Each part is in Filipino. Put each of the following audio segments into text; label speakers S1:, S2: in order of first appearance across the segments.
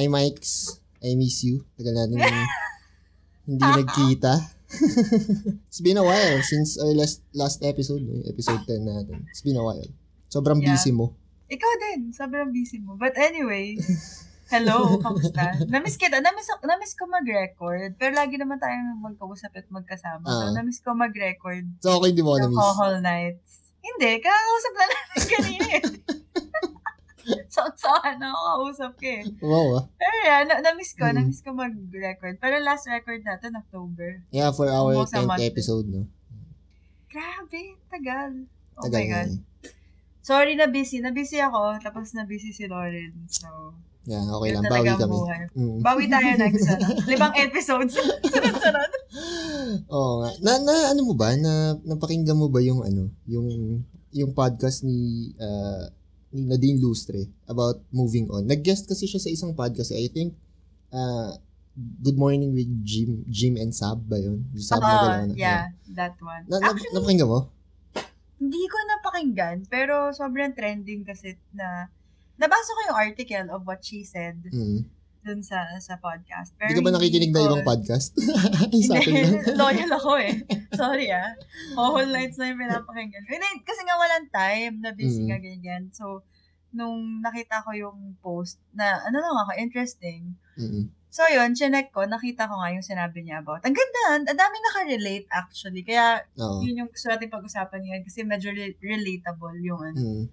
S1: Hi, Mikes. I miss you. Tagal natin hindi nagkita. It's been a while since our last last episode, episode 10 natin. It's been a while. Sobrang
S2: Yeah.
S1: busy mo.
S2: Ikaw din, sobrang busy mo. But anyway, hello, kamusta? Namiss kita, namiss, namiss ko mag-record. Pero lagi naman tayong magkausap at magkasama.
S1: Ah.
S2: So, namiss ko mag-record
S1: So, okay, di mo ako
S2: ng
S1: na-miss.
S2: Kohol Nights. Hindi, kakausap na natin kanina so, so, ano, kausap ka eh.
S1: Wow, ah.
S2: Pero yeah, na- na-miss ko,
S1: Mm.
S2: na-miss ko mag-record. Pero last record natin, October.
S1: Yeah, for our
S2: Almost a
S1: 10th
S2: month.
S1: episode, no?
S2: Grabe, tagal. Oh
S1: Tagal
S2: my
S1: na
S2: God.
S1: eh.
S2: Sorry na busy. Na busy ako, tapos na busy si Lauren. So,
S1: Yeah, okay lang. Bawi kami.
S2: buhay.
S1: Mm.
S2: Bawi tayo next ano, limang episodes. Sunod-sunod.
S1: Oo nga. Na, na, ano mo ba? Na, napakinggan mo ba yung, ano, yung, yung podcast ni, uh, ni Nadine Lustre about moving on. Nag-guest kasi siya sa isang podcast. I think, uh, Good Morning with Jim, Jim and Sab ba yun? Sab na
S2: Oo,
S1: dalawa na.
S2: yeah, that one.
S1: Na, na,
S2: Actually,
S1: napakinggan mo?
S2: hindi ko napakinggan, pero sobrang trending kasi na nabasa ko yung article of what she said
S1: Mm.
S2: Dun sa sa podcast. Pero
S1: Hindi ka ba nakikinig na ibang podcast? sa akin lang.
S2: Loyal ako eh. Sorry ah. Whole nights na yung pinapakinggan. ko. Hindi, kasi nga walang time na busy
S1: Mm.
S2: nga ganyan. So, nung nakita ko yung post na ano lang ako, interesting.
S1: Mm-mm.
S2: So, yun, chinek ko, nakita ko nga yung sinabi niya about. Ang ganda, ang daming nakarelate actually. Kaya,
S1: Oo.
S2: yun yung gusto natin pag-usapan ngayon kasi medyo re- relatable yung, ano,
S1: Mm.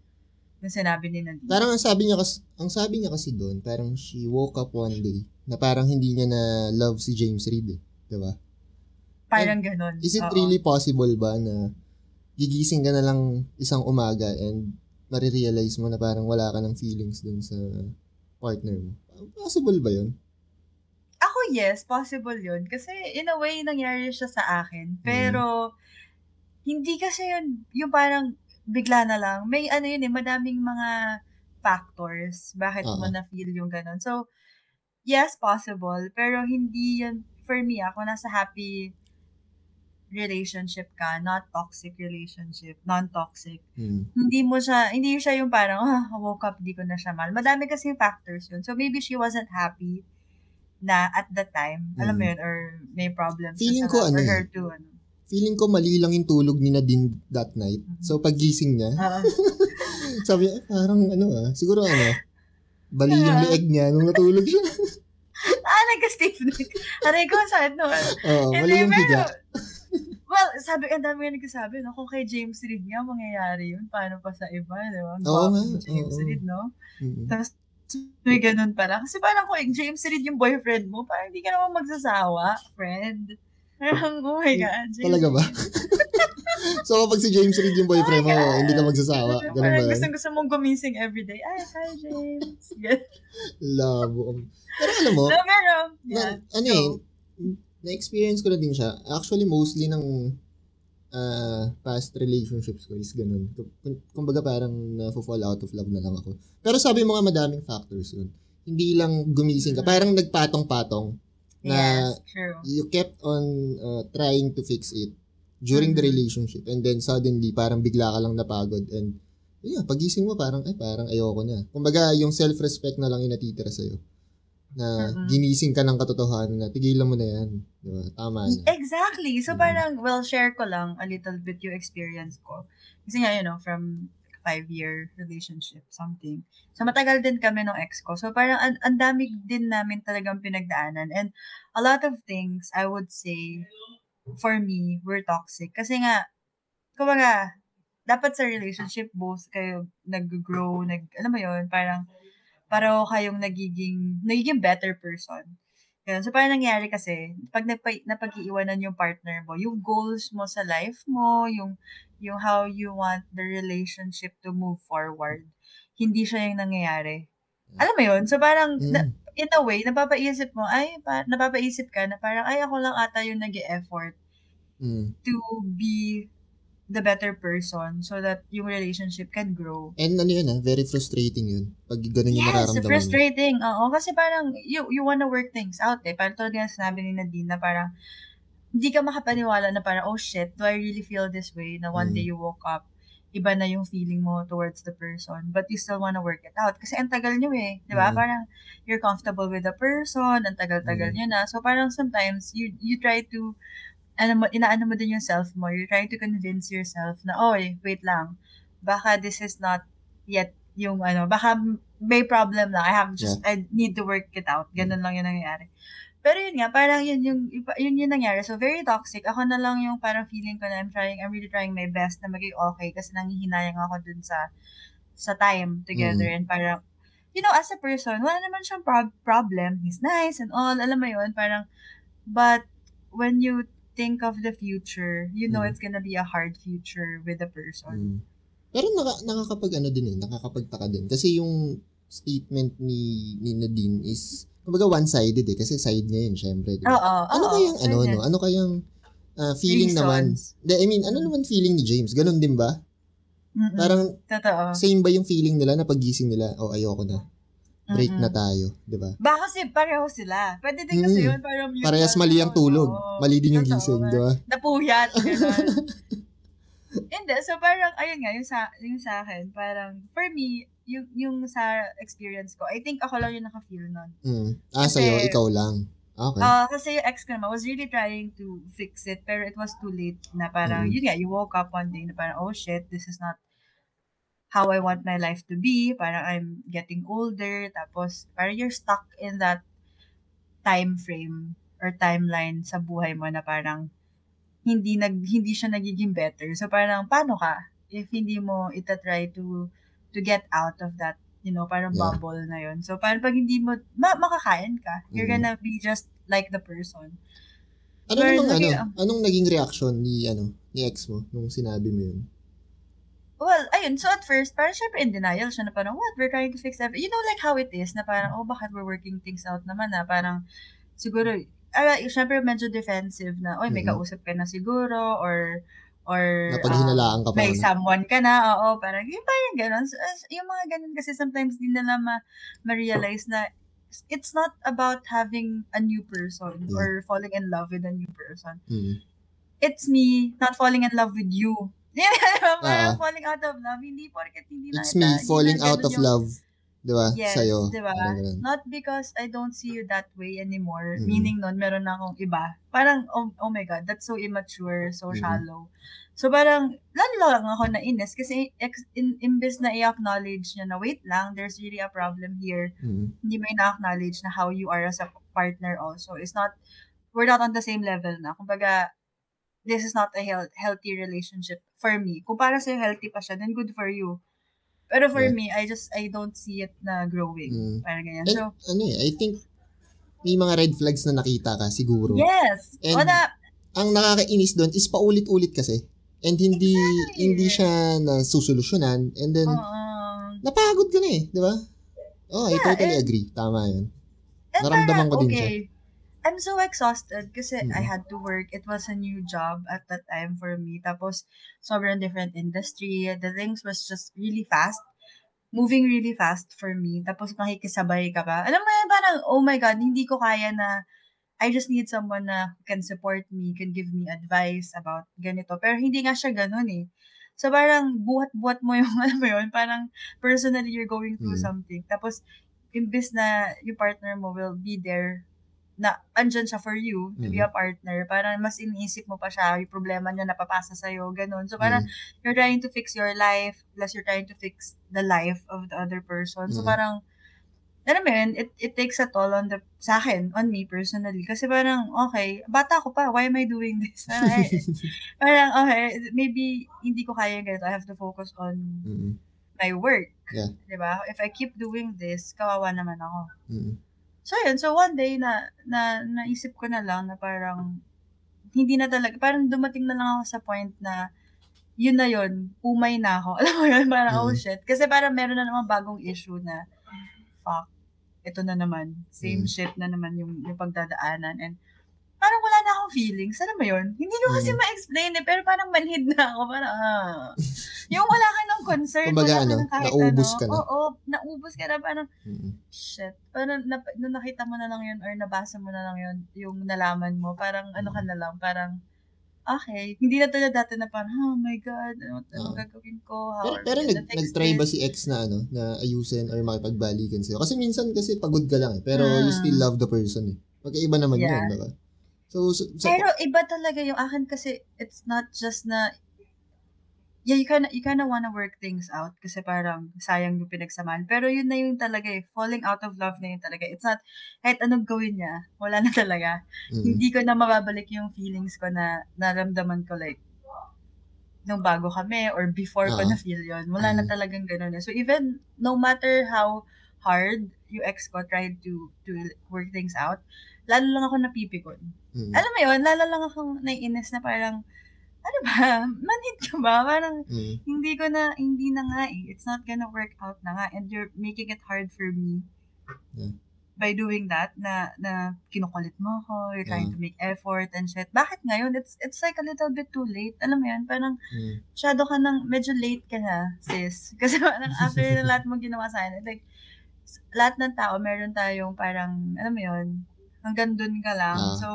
S2: Yung sinabi ni Nadine.
S1: Parang ang sabi niya kasi, ang sabi niya kasi doon, parang she woke up one day na parang hindi niya na love si James Reid eh. 'Di ba?
S2: Parang ganun.
S1: Is it
S2: Oo.
S1: really possible ba na gigising ka na lang isang umaga and marirealize mo na parang wala ka ng feelings dun sa partner mo? Possible ba yun?
S2: Ako, yes, possible yun. Kasi, in a way, nangyari siya sa akin. Pero, hindi kasi yun, yung parang bigla na lang. May ano yun eh, madaming mga factors bakit mo
S1: Oo.
S2: na-feel yung ganun. So, yes, possible. Pero hindi yun, for me, ako nasa happy relationship ka, not toxic relationship, non-toxic
S1: Hmm.
S2: hindi mo siya, hindi siya yung parang, ah, woke up, di ko na siya mahal. Madami kasi factors yun. So, maybe she wasn't happy na at the time, alam mo
S1: Mm.
S2: yun, or may problems
S1: Feeling ko
S2: sa
S1: ano
S2: for
S1: eh.
S2: her to, ano.
S1: Feeling ko mali lang yung tulog ni Nadine that night.
S2: Mhm.
S1: So paggising niya,
S2: Ah,
S1: sabi niya, "Eh, parang ano ah, siguro ano, bali yung leeg niya nung natulog siya.
S2: ah, nagka-stiff neck. Aray ko, sakit no.
S1: Oo,
S2: Hindi,
S1: mali yung higa.
S2: well, sabi, ang dami nga nagsasabi, no, kung kay James Reid nga, mangyayari yun, paano pa sa iba, di ba? Ang
S1: Oo nga,
S2: James
S1: oo.
S2: Reid, no?
S1: Mm.
S2: Tapos, may ganun pala. Kasi parang kung James Reid yung boyfriend mo, parang hindi ka naman magsasawa, friend. Parang, oh my God. James
S1: Talaga ba? so kapag si James Reid yung boyfriend mo,
S2: Oh my God.
S1: hindi ka magsasawa. Ganun ba
S2: Parang gusto, gusto mong gumising everyday. Ay, hi, James.
S1: Labo. Pero alam mo,
S2: No, pero,
S1: na,
S2: yeah.
S1: ano eh, na-experience ko na din siya. Actually, mostly ng ah, past relationships ko is ganun. Kung- Kumbaga parang na-fall out of love na lang ako. Pero sabi mo nga madaming factors yun. Hindi lang gumising ka. Parang nagpatong-patong na
S2: yes, true.
S1: you kept on uh, trying to fix it during the
S2: Mhm.
S1: relationship and then suddenly parang bigla ka lang napagod and yeah, pagising mo parang ay parang ayoko na. Kumbaga yung self-respect na lang yung natitira sa'yo. Na
S2: Mhm.
S1: ginising ka ng katotohanan na tigilan mo na yan. Diba? Tama na.
S2: Exactly. So,
S1: Mm.
S2: parang, well, share ko lang a little bit yung experience ko. Kasi nga, you know, from five-year relationship, something. So, matagal din kami ng ex ko. So, parang, ang, ang dami din namin talagang pinagdaanan. And a lot of things, I would say, for me, were toxic. Kasi nga, kumbaga, dapat sa relationship, both kayo nag-grow, nag, alam mo yun, parang, pareho kayong nagiging, nagiging better person. Ganun. So, parang nangyari kasi, pag napag, napag-iiwanan yung partner mo, yung goals mo sa life mo, yung, yung how you want the relationship to move forward, hindi siya yung nangyayari. Alam mo yun? So, parang,
S1: Mm.
S2: na- in a way, napapaisip mo, ay, pa, napapaisip ka na parang, ay, ako lang ata yung nag effort
S1: Mm.
S2: to be the better person so that yung relationship can grow.
S1: And ano yun ah, very frustrating yun. Pag ganun yung
S2: Yes,
S1: nararamdaman mo.
S2: frustrating. Oo, kasi parang you you wanna work things out eh. Parang tulad nga sinabi ni Nadine na parang hindi ka makapaniwala na parang, oh shit, do I really feel this way? Na one
S1: Mm.
S2: day you woke up iba na yung feeling mo towards the person, but you still wanna work it out. Kasi ang tagal nyo eh, di ba?
S1: Mm.
S2: Parang you're comfortable with the person, ang tagal-tagal
S1: Mm.
S2: nyo na. So parang sometimes you you try to ano mo, inaano mo din yung self mo. You're trying to convince yourself na, oy, wait lang. Baka this is not yet yung ano, baka may problem lang. I have just, I need to work it out. Ganun lang yung nangyayari. Pero yun nga, parang yun yung, yun yung nangyari. So, very toxic. Ako na lang yung parang feeling ko na I'm trying, I'm really trying my best na maging okay kasi nanghihinayang ako dun sa, sa time together. And parang, you know, as a person, wala naman siyang prob- problem. He's nice and all. Alam mo yun, parang, but when you think of the future, you know
S1: Mm.
S2: it's gonna be a hard future with the person.
S1: Mm. Pero naka, nakakapag ano din eh, nakakapagtaka din. Kasi yung statement ni, ni Nadine is, kumbaga one-sided eh, kasi side niya yun, syempre. Di ba?
S2: Oo,
S1: ano
S2: oo,
S1: kayang, ano,
S2: ganyan.
S1: no? Ano kayang ah, feeling naman?
S2: Reasons.
S1: De, I mean, ano naman feeling ni James? Ganon din ba?
S2: Mm-mm.
S1: Parang,
S2: Totoo.
S1: same ba yung feeling nila na pagising nila, oh, ayoko na. Break
S2: Mm-mm.
S1: na tayo, di ba?
S2: Baka kasi pareho sila. Pwede din kasi
S1: Mm.
S2: yun. Parang yun
S1: Parehas mali ang tulog.
S2: oo.
S1: Mali din yung
S2: Totoo,
S1: gising, di ba?
S2: Napuyat. Ganun. Hindi. So, parang, ayun nga, yung sa, yung sa akin, parang, for me, yung, yung sa experience ko, I think ako lang yung naka-feel nun.
S1: Mm. Ah,
S2: Kasi-
S1: sa'yo, ikaw lang. Okay.
S2: Ah, kasi yung ex ko naman was really trying to fix it, pero it was too late na parang,
S1: Mm.
S2: yun nga, you woke up one day na parang, oh shit, this is not how I want my life to be. Parang I'm getting older, tapos parang you're stuck in that time frame or timeline sa buhay mo na parang hindi nag hindi siya nagiging better. So parang paano ka if hindi mo ita-try to to get out of that, you know, parang
S1: Yeah.
S2: bubble na yun. So parang pag hindi mo ma- makakain ka, you're
S1: Mhm.
S2: gonna be just like the person.
S1: Ano
S2: Well,
S1: namang ano? Anong naging reaction ni ano ni ex mo nung sinabi mo yun?
S2: Well, ayun, so at first, parang syempre in denial siya na parang, what, we're trying to fix everything. You know, like how it is, na parang, oh, bakit we're working things out naman na parang, siguro, ah, syempre medyo defensive na, oy, may
S1: Mhm.
S2: kausap ka na siguro, or, or,
S1: Napaghinalaan ka
S2: um,
S1: pa.
S2: may
S1: ano?
S2: someone ka na, oo, parang, yung parang ganun. So, yung mga ganun kasi sometimes din nila ma- ma-realize na it's not about having a new person
S1: Yeah.
S2: or falling in love with a new person.
S1: Mm.
S2: It's me not falling in love with you. Parang
S1: Ah.
S2: falling out of love. Hindi porket hindi na
S1: It's me falling
S2: na
S1: out of
S2: yung-
S1: love. Di ba?
S2: Yes,
S1: Sa'yo.
S2: di ba? Not because I don't see you that way anymore.
S1: Mm.
S2: Meaning nun, meron na akong iba. Parang, oh, oh my God, that's so immature, so
S1: Mm.
S2: shallow. So parang, lalo lang ako nainis kasi ex- in, imbes na i-acknowledge niya na, wait lang, there's really a problem here.
S1: Mm.
S2: Hindi mo na-acknowledge na how you are as a partner also. It's not, we're not on the same level na. Kumbaga, this is not a health, healthy relationship for me. Kung para sa'yo healthy pa siya, then good for you. Pero for
S1: Yeah.
S2: me, I just, I don't see it na growing.
S1: Mm.
S2: Parang ganyan.
S1: And,
S2: So,
S1: ano eh, I think may mga red flags na nakita ka siguro.
S2: yes.
S1: And-
S2: na,
S1: Ang nakakainis doon is paulit-ulit kasi. And hindi
S2: Exactly.
S1: hindi siya na susolusyonan and then
S2: um,
S1: napagod ka na eh, di ba? Oh, I
S2: Yeah,
S1: totally
S2: and-
S1: agree. Tama 'yun. naramdaman ko din siya.
S2: I'm so exhausted kasi
S1: Mm.
S2: I had to work. It was a new job at that time for me. Tapos, sobrang different industry. The things was just really fast. Moving really fast for me. Tapos, makikisabay ka pa. Alam mo yan, parang, oh my God, hindi ko kaya na I just need someone na can support me, can give me advice about ganito. Pero hindi nga siya ganun eh. So parang buhat-buhat mo yung, alam mo yun, parang personally you're going through
S1: Mm.
S2: something. Tapos, imbis na yung partner mo will be there na andyan siya for you to be
S1: Mm.
S2: a partner, parang mas iniisip mo pa siya, yung problema niya napapasa sa'yo, ganun. So parang
S1: Mm.
S2: you're trying to fix your life, plus you're trying to fix the life of the other person. So parang, alam mo yun, it, it takes a toll on the, sa akin, on me personally. Kasi parang, okay, bata ko pa, why am I doing this? Parang, eh, parang okay, maybe hindi ko kaya ganito. I have to focus on
S1: Mm.
S2: my work.
S1: Yeah.
S2: Diba? If I keep doing this, kawawa naman ako.
S1: Mm.
S2: So, yun. So, one day na, na, naisip ko na lang na parang, hindi na talaga, parang dumating na lang ako sa point na, yun na yun, umay na ako. Alam mo yun, parang, oh
S1: Mm.
S2: shit. Kasi parang meron na naman bagong issue na, fuck, ito na naman. Same
S1: Mm.
S2: shit na naman yung, yung pagdadaanan. And, parang wala na akong feelings. Alam mo yun? Hindi ko kasi
S1: Mm.
S2: ma-explain eh, pero parang manhid na ako. Parang, ah. yung wala ka ng concern.
S1: Kumbaga,
S2: wala ka
S1: ano,
S2: ng kahit
S1: naubos
S2: ano.
S1: ka na.
S2: Oo, naubos ka na. Parang,
S1: Mm.
S2: shit. Parang na, nung nakita mo na lang yun or nabasa mo na lang yun, yung nalaman mo, parang ano ka na lang, parang, okay. Hindi na tulad dati na parang, oh my God, ano, ano
S1: Oo.
S2: gagawin ko? How
S1: Pero, pero nag, nag-try ba si ex na ano, na ayusin or makipagbalikan sa'yo? Kasi minsan kasi pagod ka lang eh, pero you
S2: Hmm.
S1: still love the person eh. Magkaiba naman
S2: Yeah.
S1: yun, diba? So, so, sa-
S2: Pero iba talaga yung akin kasi it's not just na yeah, you kinda, you kinda wanna work things out kasi parang sayang yung pinagsamahan. Pero yun na yung talaga eh. Falling out of love na yun talaga. It's not, kahit anong gawin niya, wala na talaga.
S1: mm,
S2: Hindi ko na mababalik yung feelings ko na naramdaman ko like, nung bago kami or before ko
S1: Oo.
S2: na-feel yun. Wala na
S1: Mm.
S2: talagang ganun eh. So even, no matter how hard ex ko tried to to work things out, lalo lang ako napipikon.
S1: mm,
S2: Alam mo yun, lalo lang akong naiinis na parang, ano ba, manhid ka ba? Parang,
S1: mm,
S2: hindi ko na, hindi na nga eh. It's not gonna work out na nga. And you're making it hard for me
S1: Yeah.
S2: by doing that, na, na kinukulit mo ako, you're trying
S1: Yeah.
S2: to make effort and shit. Bakit ngayon? It's, it's like a little bit too late. Alam mo yun, parang,
S1: mm,
S2: masyado ka nang, medyo late ka na, sis. Kasi parang after na lahat mo ginawa sa akin, like, lahat ng tao, meron tayong parang, alam mo yun, hanggang dun ka lang.
S1: Ah.
S2: So,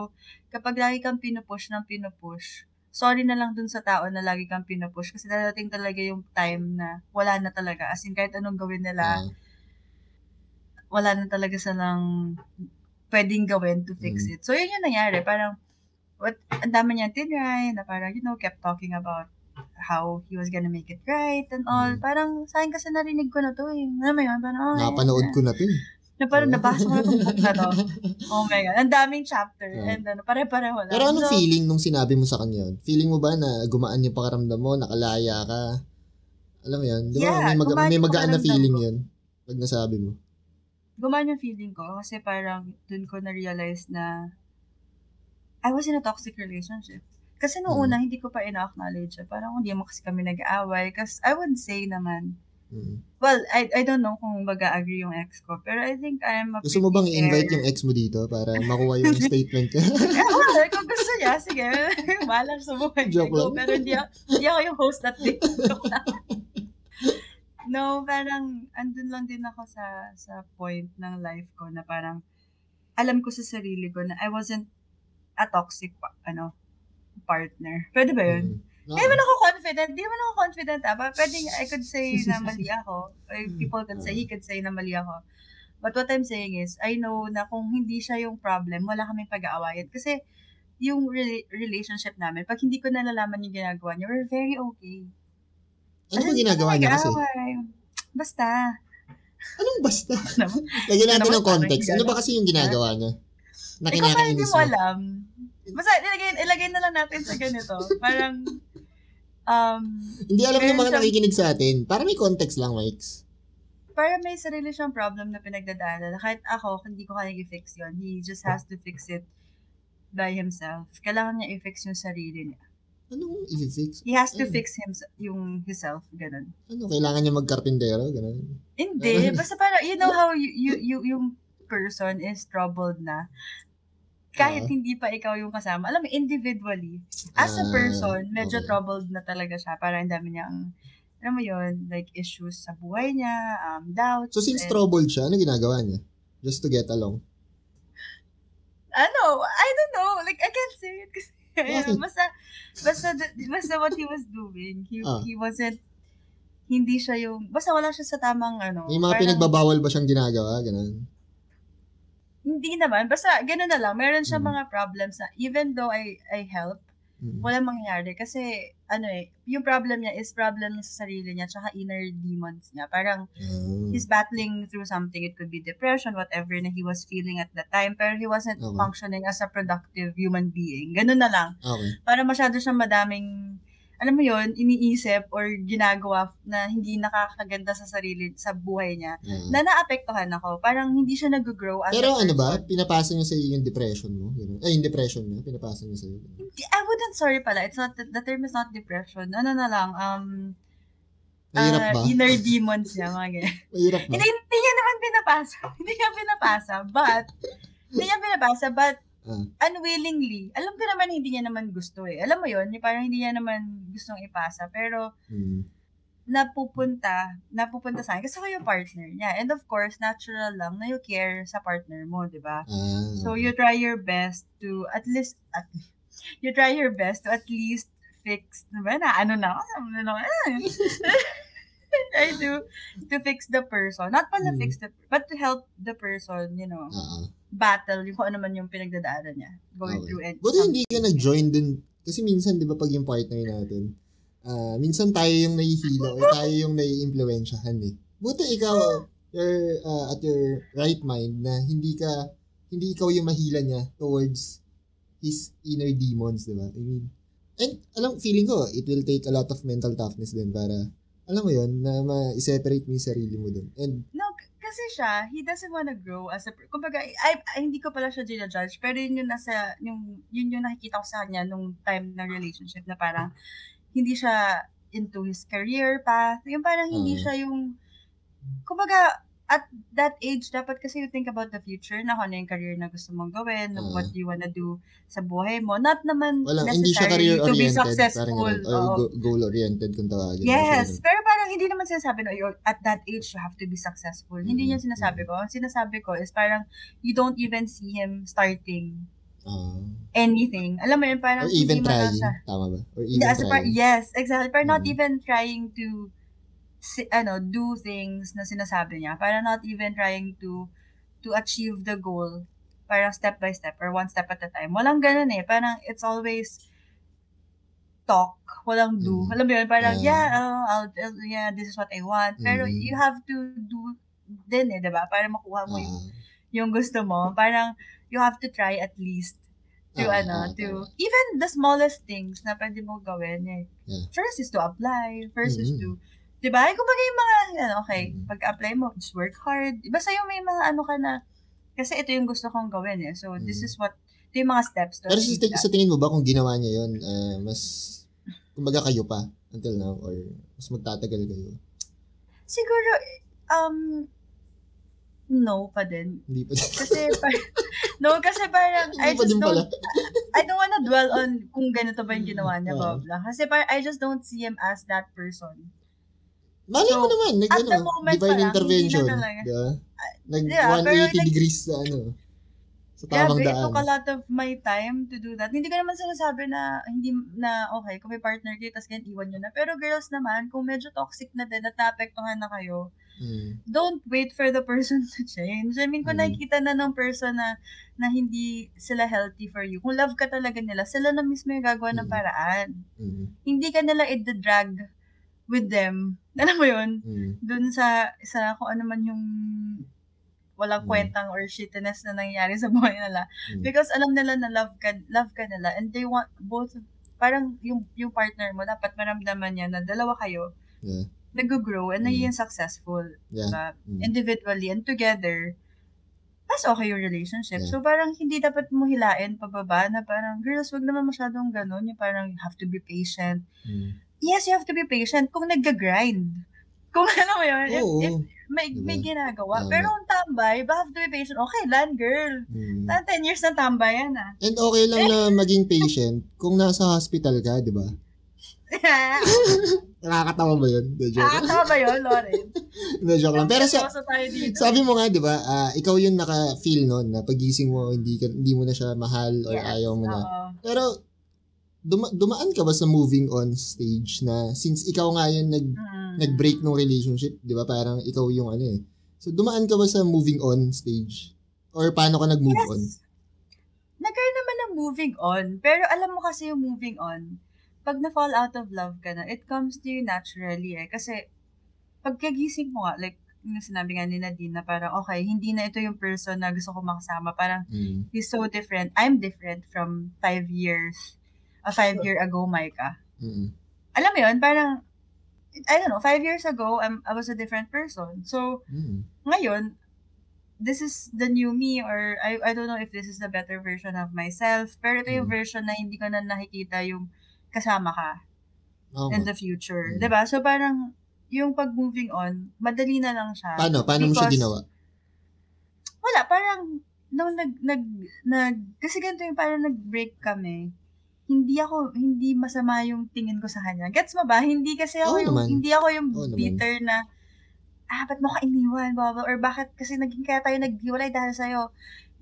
S2: kapag lagi kang pinupush ng pinupush, sorry na lang dun sa tao na lagi kang pinupush kasi dadating talaga yung time na wala na talaga. As in, kahit anong gawin nila,
S1: ah,
S2: wala na talaga silang pwedeng gawin to fix
S1: Mm.
S2: it. So, yun yung nangyari. Parang, what, ang dami niya tinry, na parang, you know, kept talking about how he was gonna make it right and all.
S1: Mm.
S2: Parang, sa akin kasi narinig ko na to eh. Alam mo yun? Parang, oh,
S1: napanood ko na to eh.
S2: Na parang nabasa ko na itong book na to. Oh my God. Ang daming chapter.
S1: Yeah.
S2: And ano, pare-pareho lang.
S1: Pero anong
S2: So,
S1: feeling nung sinabi mo sa kanya yun? Feeling mo ba na gumaan yung pakaramdam mo, nakalaya ka? Alam mo yun? Di ba
S2: Yeah,
S1: may, mag-
S2: gumaan
S1: may magaan na feeling
S2: ko.
S1: yun pag nasabi mo.
S2: gumaan yung feeling ko kasi parang dun ko na-realize na I was in a toxic relationship. Kasi nung
S1: Mm.
S2: una, hindi ko pa ina-acknowledge. eh. Parang hindi mo kasi kami nag-aaway. Kasi I would say naman,
S1: Mm.
S2: well, I I don't know kung mag-agree yung ex ko. Pero I think I'm a
S1: Gusto mo bang
S2: fair-
S1: yung ex mo dito para makuha yung statement ka?
S2: Eh, well, kung gusto niya, sige. Buhay niya.
S1: Joke lang.
S2: Pero hindi, ako- hindi ako yung host at day. No, parang andun lang din ako sa sa point ng life ko na parang alam ko sa sarili ko na I wasn't a toxic ano partner. Pwede ba yun?
S1: Mm. No.
S2: Hindi naman ako confident. Hindi naman ako confident. Ah. But Pwede, I could say na mali ako. Or people could say, he could say na mali ako. But what I'm saying is, I know na kung hindi siya yung problem, wala kaming pag-aawayan. Kasi yung rela- relationship namin, pag hindi ko nalalaman yung ginagawa niya, we're very okay.
S1: Ano ba
S2: in,
S1: ginagawa niya kasi?
S2: Basta.
S1: Anong basta?
S2: Naman.
S1: Lagyan natin
S2: naman
S1: ng context. Ano ba kasi yung ginagawa niya? Na
S2: mo
S1: mo?
S2: alam. Basta, ilagay, ilagay na lang natin sa ganito. Parang, um,
S1: Hindi alam ng mga
S2: siyang-
S1: nakikinig sa atin. Para may context lang, Mikes.
S2: para may sarili siyang problem na pinagdadaanan. Kahit ako, hindi ko kaya i-fix yon He just has to fix it by himself. Kailangan niya i-fix yung sarili niya.
S1: Anong i-fix?
S2: He has to
S1: Ano?
S2: fix him, yung himself, ganun.
S1: Ano, kailangan niya magkarpintero? Ganun.
S2: Hindi, basta para, you know how you, you, you, yung person is troubled na. Kahit
S1: Ah.
S2: hindi pa ikaw yung kasama. Alam mo, individually, as a
S1: Ah,
S2: person, medyo
S1: okay.
S2: troubled na talaga siya. Para ang dami niyang, alam mo yun, like issues sa buhay niya, um, doubts.
S1: So since
S2: and-
S1: troubled siya, ano ginagawa niya? Just to get along.
S2: ano, I don't know. Like, I can't say it kasi, ayun, basta, basta, basta what he was doing, he,
S1: Ah.
S2: he wasn't, hindi siya yung, basta wala siya sa tamang, ano,
S1: May mga
S2: parang-
S1: pinagbabawal ba siyang ginagawa? Ganun.
S2: Hindi naman, basta, gano'n na lang, meron siya
S1: Mm.
S2: mga problems na, even though I, I help,
S1: Mm.
S2: walang mangyayari, kasi, ano eh, yung problem niya is problem niya sa sarili niya, tsaka inner demons niya, parang,
S1: Ah.
S2: he's battling through something, it could be depression, whatever na he was feeling at the time, pero he wasn't
S1: Okay.
S2: functioning as a productive human being, gano'n na lang,
S1: Okay.
S2: para masyado siyang madaming, alam mo yon iniisip or ginagawa na hindi nakakaganda sa sarili, sa buhay niya,
S1: Ah.
S2: na naapektuhan ako. Parang hindi siya nag-grow as
S1: Pero ano ba? Pinapasa niya sa iyo yung depression mo? Ay, yung depression niya. Pinapasa niya sa iyo.
S2: I wouldn't, sorry pala, it's not, the term is not depression. Ano na lang, um,
S1: Mahirap
S2: ah,
S1: ba?
S2: inner demons niya, mga ganyan.
S1: Mahirap ba?
S2: hindi, hindi niya naman pinapasa. hindi niya pinapasa, but, hindi niya pinapasa, but,
S1: Ah.
S2: unwillingly, alam ko naman hindi niya naman gusto eh. Alam mo yon parang hindi niya naman gustong ipasa, pero,
S1: Hmm.
S2: napupunta, napupunta sa akin kasi ako yung partner niya. And of course, natural lang na you care sa partner mo, di ba?
S1: Ah.
S2: So, you try your best to, at least, at, you try your best to at least fix, diba na, ano na, ano na, try to, to fix the person. Not pala
S1: Mm.
S2: fix the, but to help the person, you know,
S1: Oo.
S2: battle, yung kung ano man yung pinagdadaanan niya, going
S1: Okay.
S2: through it.
S1: Buti hindi ka nag-join dun. Kasi minsan, di ba, pag yung partner natin, ah minsan tayo yung nahihilo or tayo yung nai-impluensyahan eh. Buti ikaw, you're ah, at your right mind na hindi ka, hindi ikaw yung mahila niya towards his inner demons, di ba? I mean, and alam, feeling ko, it will take a lot of mental toughness din para, alam mo yun, na ma-separate mo yung sarili mo dun. And,
S2: No, k- kasi siya, he doesn't wanna grow as a, kumbaga, I, I- hindi ko pala siya ginajudge, pero yun yung nasa, yung, yun yung nakikita ko sa kanya nung time ng relationship na parang, hindi siya into his career path, yung parang hindi
S1: Oo.
S2: siya yung, kumbaga, at that age, dapat kasi you think about the future na kung ano yung career na gusto mong gawin,
S1: Oo.
S2: what you wanna do sa buhay mo. Not naman
S1: walang, hindi
S2: necessarily to be
S1: parang
S2: successful.
S1: ganun, or go- goal-oriented kung tawagin.
S2: Yes, pero parang hindi naman sinasabi na "You're- at that age you have to be successful. Hindi
S1: Mhm.
S2: yun sinasabi ko. Ang sinasabi ko is parang you don't even see him starting
S1: Ah.
S2: anything. Alam mo yun, parang
S1: or even
S2: hindi
S1: trying,
S2: siya-
S1: tama ba? Or
S2: Hindi,
S1: even
S2: a par-
S1: trying.
S2: yes, exactly. Parang not
S1: Mhm.
S2: even trying to si, ano, do things na sinasabi niya. Parang not even trying to to achieve the goal. Parang step by step or one step at a time. Walang ganun eh. Parang it's always talk, walang do.
S1: Mhm.
S2: Alam mo yun, parang,
S1: Ah.
S2: yeah, oh, I'll, I'll- yeah, this is what I want. Pero
S1: Mhm.
S2: you have to do din eh, diba? Para makuha mo yung,
S1: Ah,
S2: yung gusto mo. Parang, you have to try at least to,
S1: Ah,
S2: ano,
S1: ah,
S2: to, even the smallest things na pwede mo gawin eh.
S1: Yeah.
S2: First is to apply. First is
S1: Mhm.
S2: To, diba? Kung bagay yung mga, ano, okay, pag-apply mo, just work hard. Basta yung may mga ano ka na, kasi ito yung gusto kong gawin eh. So, this
S1: Mhm.
S2: is what, ito yung mga steps to
S1: Pero sa, sa tingin mo ba kung ginawa niya yun, ah, mas, kumbaga kayo pa until now or mas magtatagal kayo?
S2: Siguro, um, no pa din.
S1: Hindi pa.
S2: Kasi, par- no, kasi parang, I just
S1: din
S2: don't, I don't wanna dwell on kung ganito ba yung ginawa niya,
S1: Oo.
S2: blah, blah. Kasi parang, I just don't see him as that person.
S1: Malay mo
S2: So,
S1: naman, nag, ano, divine
S2: lang,
S1: intervention.
S2: na.
S1: Diba? Nag
S2: yeah, pero
S1: 180
S2: nag-
S1: degrees sa ano, sa tamang
S2: it
S1: daan.
S2: took a lot of my time to do that. Hindi ko naman sinasabi na, hindi na, okay, kung may partner kayo, tapos ganyan, iwan nyo na. Pero girls naman, kung medyo toxic na din at naapektuhan na kayo,
S1: Hmm.
S2: don't wait for the person to change. I mean, kung
S1: Mhm.
S2: nakikita na ng person na, na hindi sila healthy for you, kung love ka talaga nila, sila na mismo yung gagawa ng
S1: Mhm.
S2: paraan.
S1: Hmm.
S2: Hindi ka nila i-drag with them. Alam mo yun?
S1: Hmm.
S2: Dun sa, sa kung ano man yung walang
S1: Mhm.
S2: kwentang or shittiness na nangyayari sa buhay nila.
S1: Hmm.
S2: Because alam nila na love ka, love ka nila and they want both, parang yung, yung partner mo, dapat maramdaman niya na dalawa kayo,
S1: Yeah.
S2: nag-grow and
S1: Mhm.
S2: nagiging successful
S1: Yeah.
S2: diba? Individually and together, mas okay yung relationship.
S1: Yeah.
S2: So, parang hindi dapat mo hilain pababa na parang, girls, wag naman masyadong ganun. Yung parang, you have to be patient.
S1: Hmm.
S2: Yes, you have to be patient kung nag-grind. Kung ano mo yun, if, if may,
S1: Diba?
S2: may ginagawa.
S1: Tama.
S2: Pero kung tambay, ba have to be patient. Okay, land girl.
S1: Hmm.
S2: Na 10 years na tambay yan ah.
S1: And okay lang na maging patient kung nasa hospital ka, di ba? Nakakatawa ba yun? The joke.
S2: Nakakatawa ba yun, Lauren?
S1: The joke lang. Pero sa, sabi mo nga, di ba, ah, ikaw yung naka-feel nun na pagising mo, hindi, ka, hindi mo na siya mahal or
S2: Yes,
S1: ayaw mo na.
S2: oo.
S1: Pero, duma- dumaan ka ba sa moving on stage na since ikaw nga yung nag,
S2: Mm.
S1: nag-break ng relationship, di ba? Parang ikaw yung ano eh. So, dumaan ka ba sa moving on stage? Or paano ka nag-move on?
S2: Yes. Nagkaroon naman ng moving on. Pero alam mo kasi yung moving on, pag na-fall out of love ka na, it comes to you naturally eh. Kasi, pagkagising mo nga, like, yung sinabi nga ni Nadine na parang, okay, hindi na ito yung person na gusto ko makasama. Parang,
S1: Mm.
S2: he's so different. I'm different from five years, a five year ago, Micah.
S1: Mm.
S2: Alam mo yun, parang, I don't know, five years ago, I'm, I was a different person. So,
S1: Mm.
S2: ngayon, this is the new me or I, I don't know if this is the better version of myself. Pero ito yung
S1: Mm.
S2: version na hindi ko na nakikita yung kasama ka
S1: Oo
S2: in the future.
S1: Mm.
S2: 'Di ba So parang yung pag moving on, madali na lang siya.
S1: Paano? Paano mo siya ginawa?
S2: Wala, parang nung nag, nag, nag, kasi ganito yung parang nag-break kami, hindi ako, hindi masama yung tingin ko sa kanya. Gets mo ba? Hindi kasi ako
S1: Oo
S2: yung,
S1: naman.
S2: hindi ako yung
S1: naman.
S2: bitter na, ah, ba't mo ka iniwan, blah, blah, or bakit kasi naging kaya tayo naghiwalay dahil sa'yo.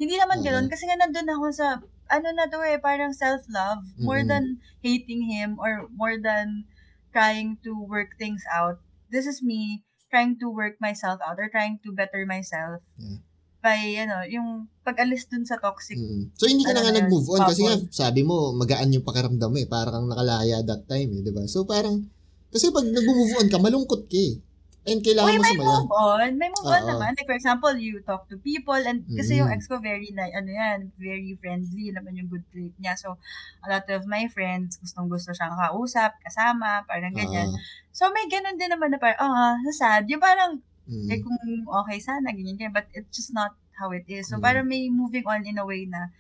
S2: Hindi naman
S1: Oo.
S2: ganoon kasi nga nandun ako sa, ano na to eh, parang self-love. More
S1: Mm.
S2: than hating him or more than trying to work things out. This is me trying to work myself out or trying to better myself.
S1: Yeah.
S2: By, ano, yung pag-alis dun sa toxic.
S1: Mm. So hindi ka na nga nag-move on kasi nga
S2: couple.
S1: sabi mo magaan yung pakiramdam eh. Parang kang nakalaya that time eh, 'di ba? So parang kasi pag nag-move on ka, malungkot ka eh. And kailangan
S2: Uy,
S1: mo
S2: may
S1: sumaya.
S2: move on. May move on
S1: Oo.
S2: naman. Like, for example, you talk to people and kasi yung
S1: Mm.
S2: ex ko very, na, ano yan, very friendly naman yung good trait niya. So, a lot of my friends, gustong gusto siyang kausap, kasama, parang ganyan.
S1: Oo.
S2: So, may ganun din naman na parang, oh, ah, sad. Yung parang,
S1: Mm.
S2: eh, kung okay sana, ganyan, ganyan. But it's just not how it is. So,
S1: Mm.
S2: parang may moving on in a way na,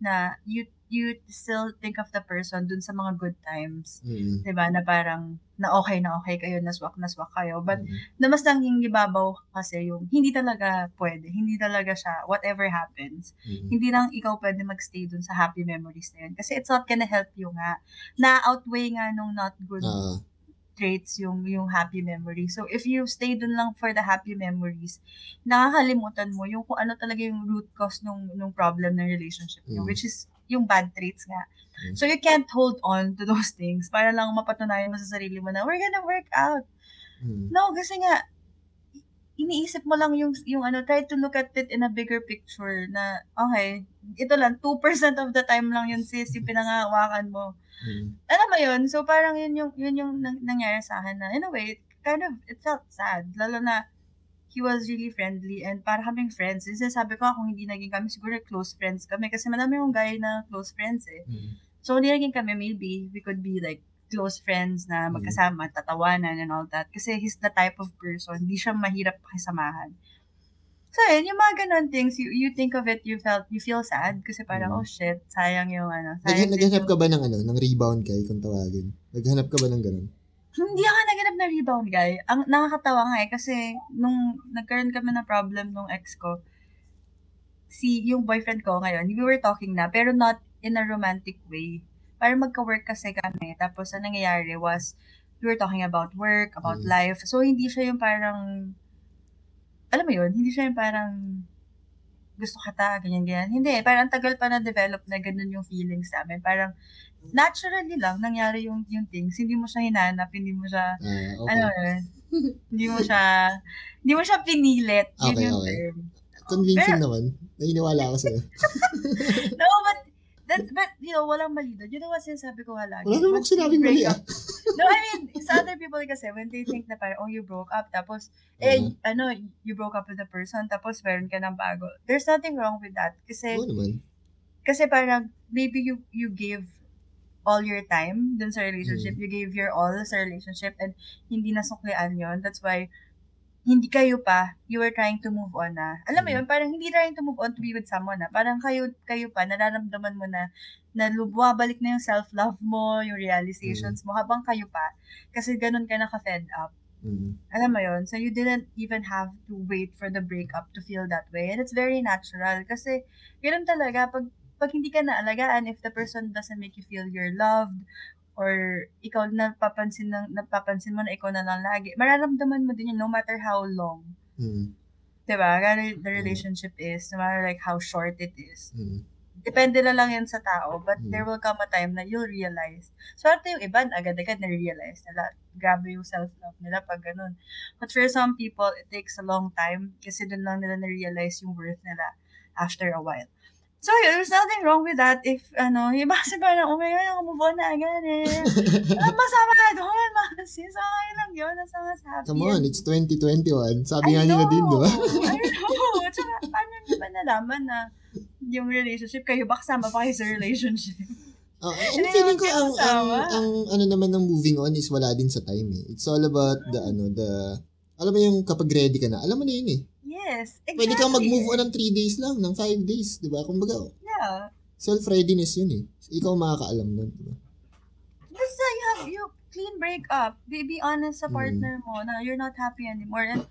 S2: na you, you still think of the person dun sa mga good times.
S1: Mm.
S2: 'di ba na parang na okay na okay kayo, naswak na swak kayo. But
S1: Mm.
S2: na mas nanging ibabaw kasi yung hindi talaga pwede. Hindi talaga siya, whatever happens.
S1: Mm.
S2: Hindi lang ikaw pwede magstay dun sa happy memories na yun. Kasi it's not gonna help you nga. Na-outweigh nga nung not good
S1: Ah,
S2: traits yung yung happy memories. So if you stay dun lang for the happy memories, nakakalimutan mo yung kung ano talaga yung root cause nung nung problem ng relationship niyo,
S1: Mm.
S2: which is yung bad traits nga.
S1: Mm.
S2: So you can't hold on to those things para lang mapatunayan mo sa sarili mo na we're gonna work out.
S1: mm.
S2: No, kasi nga iniisip mo lang yung yung ano, try to look at it in a bigger picture na okay, ito lang 2% of the time lang yun sis yung pinangahawakan mo
S1: Mm.
S2: alam mo yun, so parang yun yung, yun yung nang, nangyari sa akin na, in a way, it kind of, it felt sad. Lalo na, he was really friendly and para kaming friends. Kasi sabi ko, kung hindi naging kami, siguro close friends kami. Kasi madami yung guy na close friends eh.
S1: Mm.
S2: So, hindi naging kami, maybe, we could be like, close friends na magkasama, tatawanan and all that. Kasi he's the type of person, hindi siya mahirap pakisamahan. So, yun, yung mga ganun things, you, you think of it, you felt, you feel sad. Kasi parang,
S1: Mm.
S2: oh shit, sayang yung ano.
S1: Nag-
S2: Sayang din
S1: naghanap ka ba ng ano, ng rebound guy kung tawagin? Naghanap ka ba ng ganun?
S2: Hindi ako naganap na rebound guy. Ang nakakatawa nga eh, kasi nung nagkaroon kami ng problem nung ex ko, si yung boyfriend ko ngayon, we were talking na, pero not in a romantic way. Parang magka-work kasi kami. Tapos, ang nangyayari was, we were talking about work, about
S1: Mm.
S2: life. So, hindi siya yung parang, alam mo yun, hindi siya yung parang, gusto kita, ganyan-ganyan. Hindi, parang ang tagal pa na-develop na ganun yung feelings namin. Parang, naturally lang, nangyari yung, yung things. Hindi mo siya hinanap, hindi mo siya,
S1: Ah, okay.
S2: ano yun, hindi mo siya, hindi mo siya pinilit. Yun
S1: Okay,
S2: yung
S1: okay.
S2: term.
S1: Convincing naman. Naniniwala ako sa'yo.
S2: No, but, that, but, you know, walang mali doon. You know what sinasabi ko nga lagi?
S1: Wala naman sinabing mali ah.
S2: No, I mean, sa other people kasi, when they think na parang, oh, you broke up, tapos, eh,
S1: Uh-huh.
S2: ano, you broke up with a person, tapos meron ka ng bago. There's nothing wrong with that. Kasi,
S1: Oo naman.
S2: kasi parang, maybe you, you give all your time dun sa relationship. You gave your all sa relationship and hindi nasuklian yon That's why, hindi kayo pa, you were trying to move on na. Alam mo
S1: Mm.
S2: yun, parang hindi trying to move on to be with someone na. Parang kayo, kayo pa, nararamdaman mo na, na bumabalik na yung self-love mo, yung realizations mo, habang kayo pa. Kasi ganun ka naka-fed up.
S1: Mm.
S2: Alam mo yun? So you didn't even have to wait for the breakup to feel that way. And it's very natural. Kasi, ganun talaga, pag, pag hindi ka naalagaan, if the person doesn't make you feel you're loved, or ikaw napapansin, ng, napapansin mo na ikaw na lang lagi, mararamdaman mo din yun no matter how long.
S1: Mm.
S2: Diba? Gano'n the relationship is, no matter like how short it is.
S1: Mm.
S2: Depende na lang yan sa tao, but
S1: Mm.
S2: there will come a time na you'll realize. Swerte yung iba, agad-agad na-realize nila. Grabe yung self-love nila pag ganun. But for some people, it takes a long time kasi dun lang nila na-realize yung worth nila after a while. So, there's nothing wrong with that if, ano, yung iba kasi parang, oh my God, ako move on na agad eh. Ah, Masama na doon, mga sis. Okay lang yun, as long as happy.
S1: Come on, it's 2021. Sabi nga
S2: I
S1: nila din, di ba?
S2: know, I know. Tsaka, paano niyo ba nalaman na yung relationship, kayo ba kasama pa kayo sa relationship?
S1: Ah,
S2: Hindi
S1: and feeling ko ang, ang, ang ano naman ng moving on is wala din sa time eh. It's all about the ano, the, alam mo yung kapag ready ka na, alam mo na yun eh.
S2: Yes, exactly.
S1: Pwede kang mag-move on ng 3 days lang, ng 5 days, di ba? Kumbaga,
S2: Yeah.
S1: self-readiness yun eh. Ikaw makakaalam nun, di ba?
S2: Basta you have, you clean break up. Be, be honest sa
S1: Mm.
S2: partner mo na you're not happy anymore. And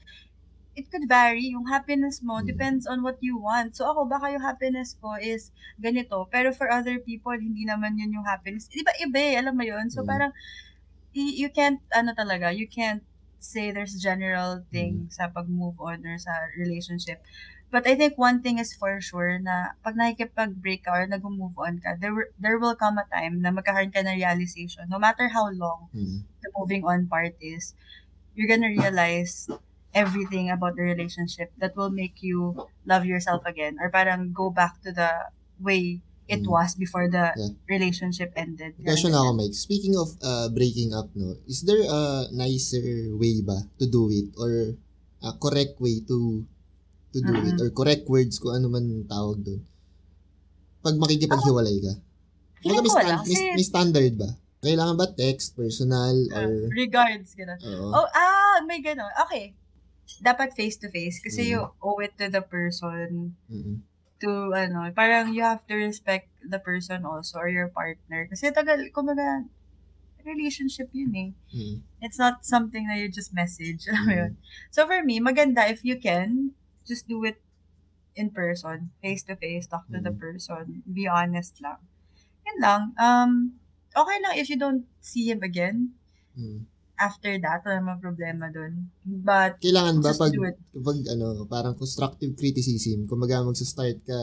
S2: it could vary. Yung happiness mo
S1: Mm.
S2: depends on what you want. So ako, baka yung happiness ko is ganito. Pero for other people, hindi naman yun yung happiness. Di ba iba eh, alam mo yun? So
S1: Mm.
S2: parang, you can't, ano talaga, you can't say there's general thing sa pag-move on or sa relationship. But I think one thing is for sure na pag nakikipag-break ka or nag-move on ka, there, there will come a time na magkakaroon ka ng realization. No matter how long
S1: Mm.
S2: the moving on part is, you're gonna realize everything about the relationship that will make you love yourself again or parang go back to the way it
S1: Mm.
S2: was before the
S1: Yeah.
S2: relationship ended.
S1: Question ako, Mike. Speaking of uh, breaking up, no, is there a nicer way ba to do it or a correct way to to do it
S2: Mm-mm.
S1: or correct words kung ano man tawag doon? Pag makikipaghiwalay ka.
S2: Feeling
S1: may,
S2: ko
S1: stan-
S2: wala
S1: may, may standard ba? Kailangan ba text, personal,
S2: uh,
S1: or...
S2: regards, gano'n. Oh, ah, may gano'n. Okay. Dapat face-to-face kasi
S1: Mm.
S2: you owe it to the person
S1: Mm-mm.
S2: To, ano, parang you have to respect the person also or your partner. Kasi tagal, kumbaga, relationship yun eh.
S1: Mm.
S2: It's not something na you just message. Alam
S1: Mm.
S2: yun? So for me, maganda if you can, just do it in person, face to face, talk to the
S1: Mm.
S2: person, be honest lang. Yun lang. Um, okay lang if you don't see him again
S1: Mm.
S2: After that, wala namang problema dun. But,
S1: Kailangan ba pag, pag ano, parang constructive criticism, kumbaga magsa-start ka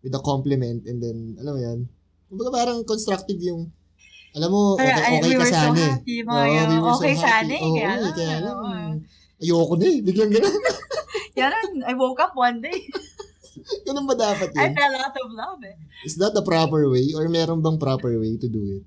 S1: with a compliment and then, alam mo yan, kumbaga parang constructive yung, alam mo, okay,
S2: Kaya, ay,
S1: okay
S2: we
S1: ka
S2: so
S1: sana eh.
S2: happy, mga
S1: Oo,
S2: yun.
S1: we were so
S2: Okay
S1: happy.
S2: sana eh,
S1: Oo,
S2: kaya
S1: eh,
S2: lang,
S1: kaya
S2: ah.
S1: ayoko na eh, biglang ganun.
S2: Yan, I woke up one day.
S1: ganun ba dapat
S2: I
S1: yun?
S2: fell out of love eh.
S1: Is that the proper way or meron bang proper way to do it?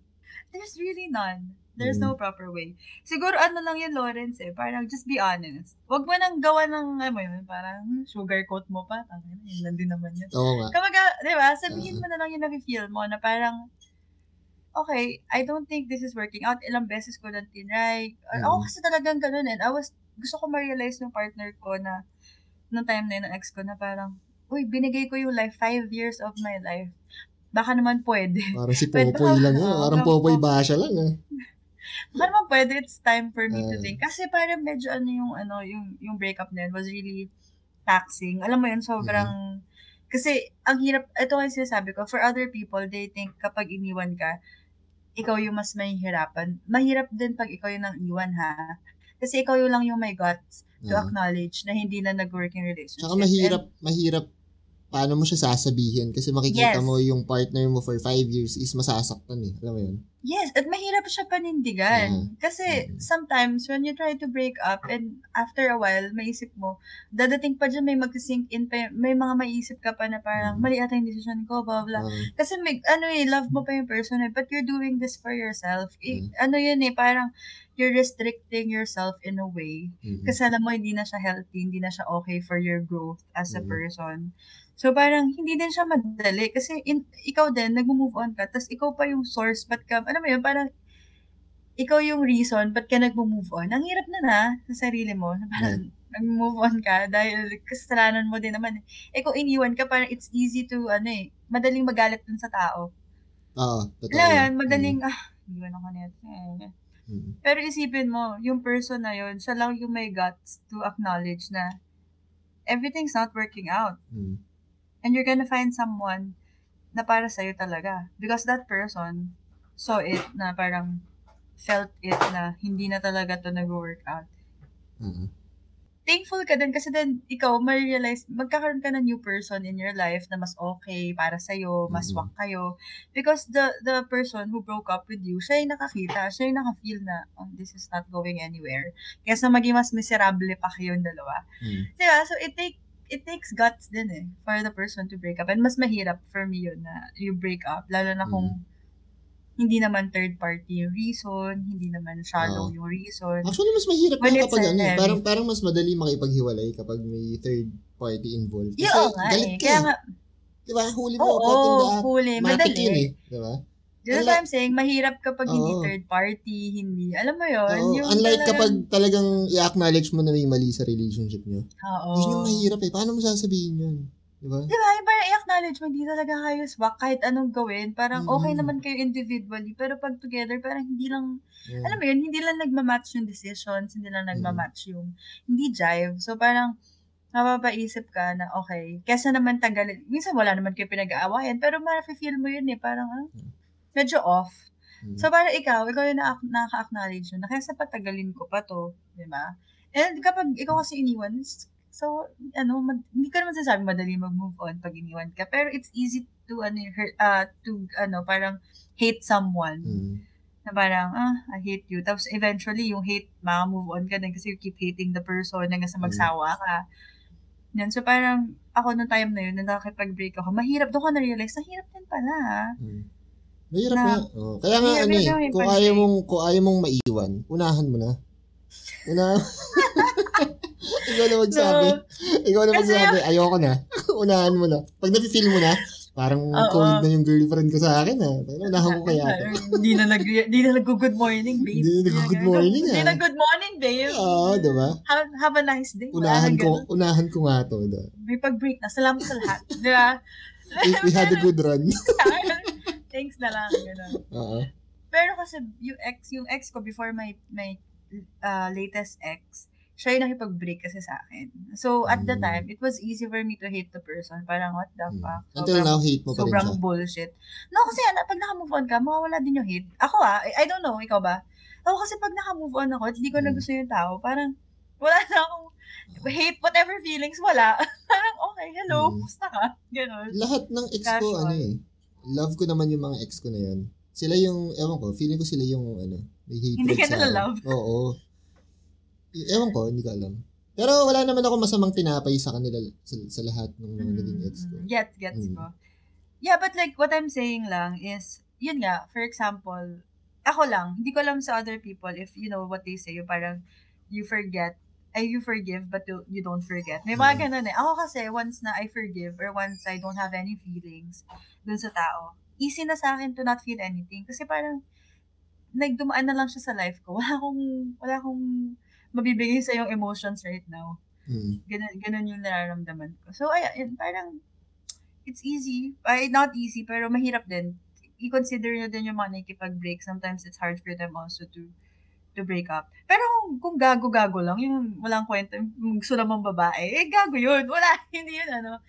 S2: There's really none. There's
S1: Mm.
S2: no proper way. Siguro ano lang yun, Lawrence eh. Parang just be honest. Huwag mo nang gawa ng, ano mo yun, parang sugarcoat mo pa. Tangina, yun lang din naman yun.
S1: Oo nga.
S2: Kamaga, di ba, sabihin mo na lang yung nafe-feel mo na parang, okay, I don't think this is working out. Ilang beses ko lang tinry.
S1: Mm.
S2: Ako kasi talagang ganun and I was, gusto ko ma-realize yung partner ko na, nung time na yun, ng ex ko na parang, uy, binigay ko yung life, five years of my life. Baka naman pwede.
S1: Parang si Popoy lang yun.
S2: Oo,
S1: Parang
S2: Popoy
S1: basha lang ah.
S2: Baka naman pwede, it's time for me to
S1: Ah.
S2: think. Kasi parang medyo ano yung, ano, yung, yung breakup na yun was really taxing. Alam mo yun, sobrang, kasi ang hirap, ito kasi sinasabi ko, for other people, they think kapag iniwan ka, ikaw yung mas mahihirapan. Mahirap din pag ikaw yung nang iwan ha. Kasi ikaw yung lang yung may guts to
S1: Ah.
S2: acknowledge na hindi na nag-work yung relationship.
S1: Tsaka mahirap, mahirap paano mo siya sasabihin kasi makikita
S2: Yes.
S1: mo yung partner mo for five years is masasaktan eh. Alam mo yun?
S2: Yes, at mahirap siya panindigan.
S1: Ah.
S2: Kasi
S1: Mm.
S2: sometimes when you try to break up and after a while, maisip mo, dadating pa dyan may mag-sink in pa, may mga maisip ka pa na parang
S1: Mm.
S2: mali ata yung decision ko, blah, blah.
S1: Ah,
S2: Kasi may, ano eh, love mo pa yung person eh, but you're doing this for yourself. Eh,
S1: Mm.
S2: Ano yun eh, parang you're restricting yourself in a way.
S1: mm.
S2: Kasi alam mo, hindi na siya healthy, hindi na siya okay for your growth as a
S1: Mm.
S2: person. So parang hindi din siya madali kasi in, ikaw din, nag-move on ka, tapos ikaw pa yung source, ba't ka, ano mo yun, parang ikaw yung reason, ba't ka nag-move on? Ang hirap na na sa sarili mo. na Parang nag-move on ka dahil kasalanan mo din naman. Eh kung iniwan ka, parang it's easy to, ano eh, madaling magalit dun sa tao.
S1: Oo, totoo.
S2: Yan, madaling, ah, iniwan ako nito. Eh.
S1: Mm, mm.
S2: Pero isipin mo, yung person na yun, siya lang yung may guts to acknowledge na everything's not working out.
S1: Mm.
S2: And you're gonna find someone na para sa'yo talaga. Because that person saw it na parang felt it na hindi na talaga to nag-work out.
S1: Ah,
S2: Thankful ka din kasi then ikaw ma-realize, magkakaroon ka ng new person in your life na mas okay para sa'yo, mas
S1: Mhm.
S2: swak kayo. Because the the person who broke up with you, siya yung nakakita, siya yung nakafeel na, oh, this is not going anywhere. Kaya sa maging mas miserable pa kayong dalawa.
S1: mm.
S2: Diba? So, it take it takes guts din eh for the person to break up. And mas mahirap for me yun na you break up. Lalo na kung hindi naman third party yung reason, hindi naman shallow
S1: Oo.
S2: yung reason.
S1: Actually, mas mahirap
S2: When
S1: na kapag ano, eh,
S2: heavy-
S1: parang, parang mas madali makipaghiwalay kapag may third party involved. Kasi
S2: Yeah, oo nga
S1: galit
S2: eh.
S1: ka
S2: Kaya
S1: eh.
S2: nga,
S1: Diba? Huli mo, the act.
S2: huli,
S1: Matik yun
S2: madali.
S1: eh. Diba?
S2: That's what I'm saying, mahirap kapag hindi
S1: Oo.
S2: third party, hindi, alam mo yun,
S1: Oo,
S2: yung
S1: unlike
S2: talagang-
S1: kapag talagang i-acknowledge mo na may mali sa relationship nyo.
S2: Oo.
S1: Yun yung mahirap eh. Paano mo sasabihin yun? Diba?
S2: Di ba? Yung parang i-acknowledge mo, hindi talaga kayo swak kahit anong gawin. Parang okay
S1: Mm.
S2: naman kayo individually, pero pag together, parang hindi lang
S1: Yeah.
S2: alam mo yun, hindi lang nagmamatch yung decisions, hindi lang
S1: Mm.
S2: nagmamatch yung, hindi jive. So parang, mapapaisip ka na, okay, kesa naman tagalin, minsan wala naman kayo pinag-aawayan, pero ma-feel mo yun eh, parang, ah,
S1: Mm.
S2: Medyo off.
S1: Mm.
S2: So, para ikaw, ikaw yung na- nakaka-acknowledge yun, na kaya sa patagalin ko pa to, di ba? And kapag ikaw kasi iniwan, so, ano, mad- hindi ko naman sasabi madali mag-move on pag iniwan ka, pero it's easy to, ano, hurt, uh, to, ano, parang hate someone.
S1: Mm.
S2: Na parang, ah, I hate you. Tapos eventually, yung hate, maka-move on ka din kasi you keep hating the person hanggang sa magsawa ka. Yan. So parang, ako nung time na yun, na nakakipag-break ako, mahirap. Doon ko na-realize, na hirap din pala. ah.
S1: Mm. Mahirap
S2: Na-
S1: na. Oh. Kaya nga ano eh, kung ayaw mong kung ayaw mong maiwan, unahan mo na. Una Ikaw na magsabi. Ikaw na magsabi, ayoko na. unahan mo na. Pag nafe-feel mo na, parang
S2: Oo.
S1: cold na yung girlfriend ko sa akin ha. Unahan ko kaya to.
S2: Hindi na nag hindi na nag-good morning, babe.
S1: Hindi na nag-good morning,
S2: Hindi
S1: ah.
S2: na good morning, babe.
S1: Oo, diba?
S2: Have, have a nice day.
S1: Unahan ko,
S2: ganun.
S1: unahan ko nga to. Diba?
S2: May pag-break na. Salamat sa lahat. Di ba?
S1: We, we had a good run.
S2: Thanks na lang. Ganun.
S1: Oo.
S2: Pero kasi yung ex, yung ex ko before my my uh, latest ex, siya yung nakipag-break kasi sa akin. So, at the
S1: Mm.
S2: time, it was easy for me to hate the person. Parang, what the
S1: Mm.
S2: fuck?
S1: Until now, hate mo pa rin
S2: sobrang
S1: siya.
S2: bullshit. No, kasi ano, pag naka-move on ka, mawawala din yung hate. Ako ah, I, I don't know, ikaw ba? Ako kasi pag naka-move on ako, hindi ko na
S1: Mm.
S2: gusto yung tao, parang, wala na akong hate, whatever feelings, wala. parang, okay, hello,
S1: Mm.
S2: kumusta ka? Ganon.
S1: Lahat ng ex ko, ano eh. Love ko naman yung mga ex ko na yan. Sila yung, ewan ko, feeling ko sila yung, ano, may hatred
S2: Hindi ka
S1: sa
S2: love.
S1: Oo. Ewan ko, hindi ko alam. Pero wala naman ako masamang tinapay sa kanila sa, sa lahat ng mga naging ex ko.
S2: Mm, Gets, gets
S1: Mm.
S2: ko. Yeah, but like, what I'm saying lang is, yun nga, for example, ako lang, hindi ko alam sa other people if you know what they say, yung parang, you forget, ay, you forgive, but you, you don't forget. May mga
S1: Mm.
S2: ganun eh. Ako kasi, once na I forgive, or once I don't have any feelings dun sa tao, easy na sa akin to not feel anything. Kasi parang, nagdumaan na lang siya sa life ko. Wala akong, wala akong mabibigay sa yung emotions right now
S1: Mm.
S2: ganun, ganun yung nararamdaman ko. So, ay, ayun, parang, it's easy. Ay, not easy, pero mahirap din. I-consider nyo din yung mga nakikipag-break. Sometimes it's hard for them also to to break up. Pero kung, kung gago-gago lang, yung walang kwento, yung gusto namang babae, eh, gago yun. Wala, hindi yun, ano.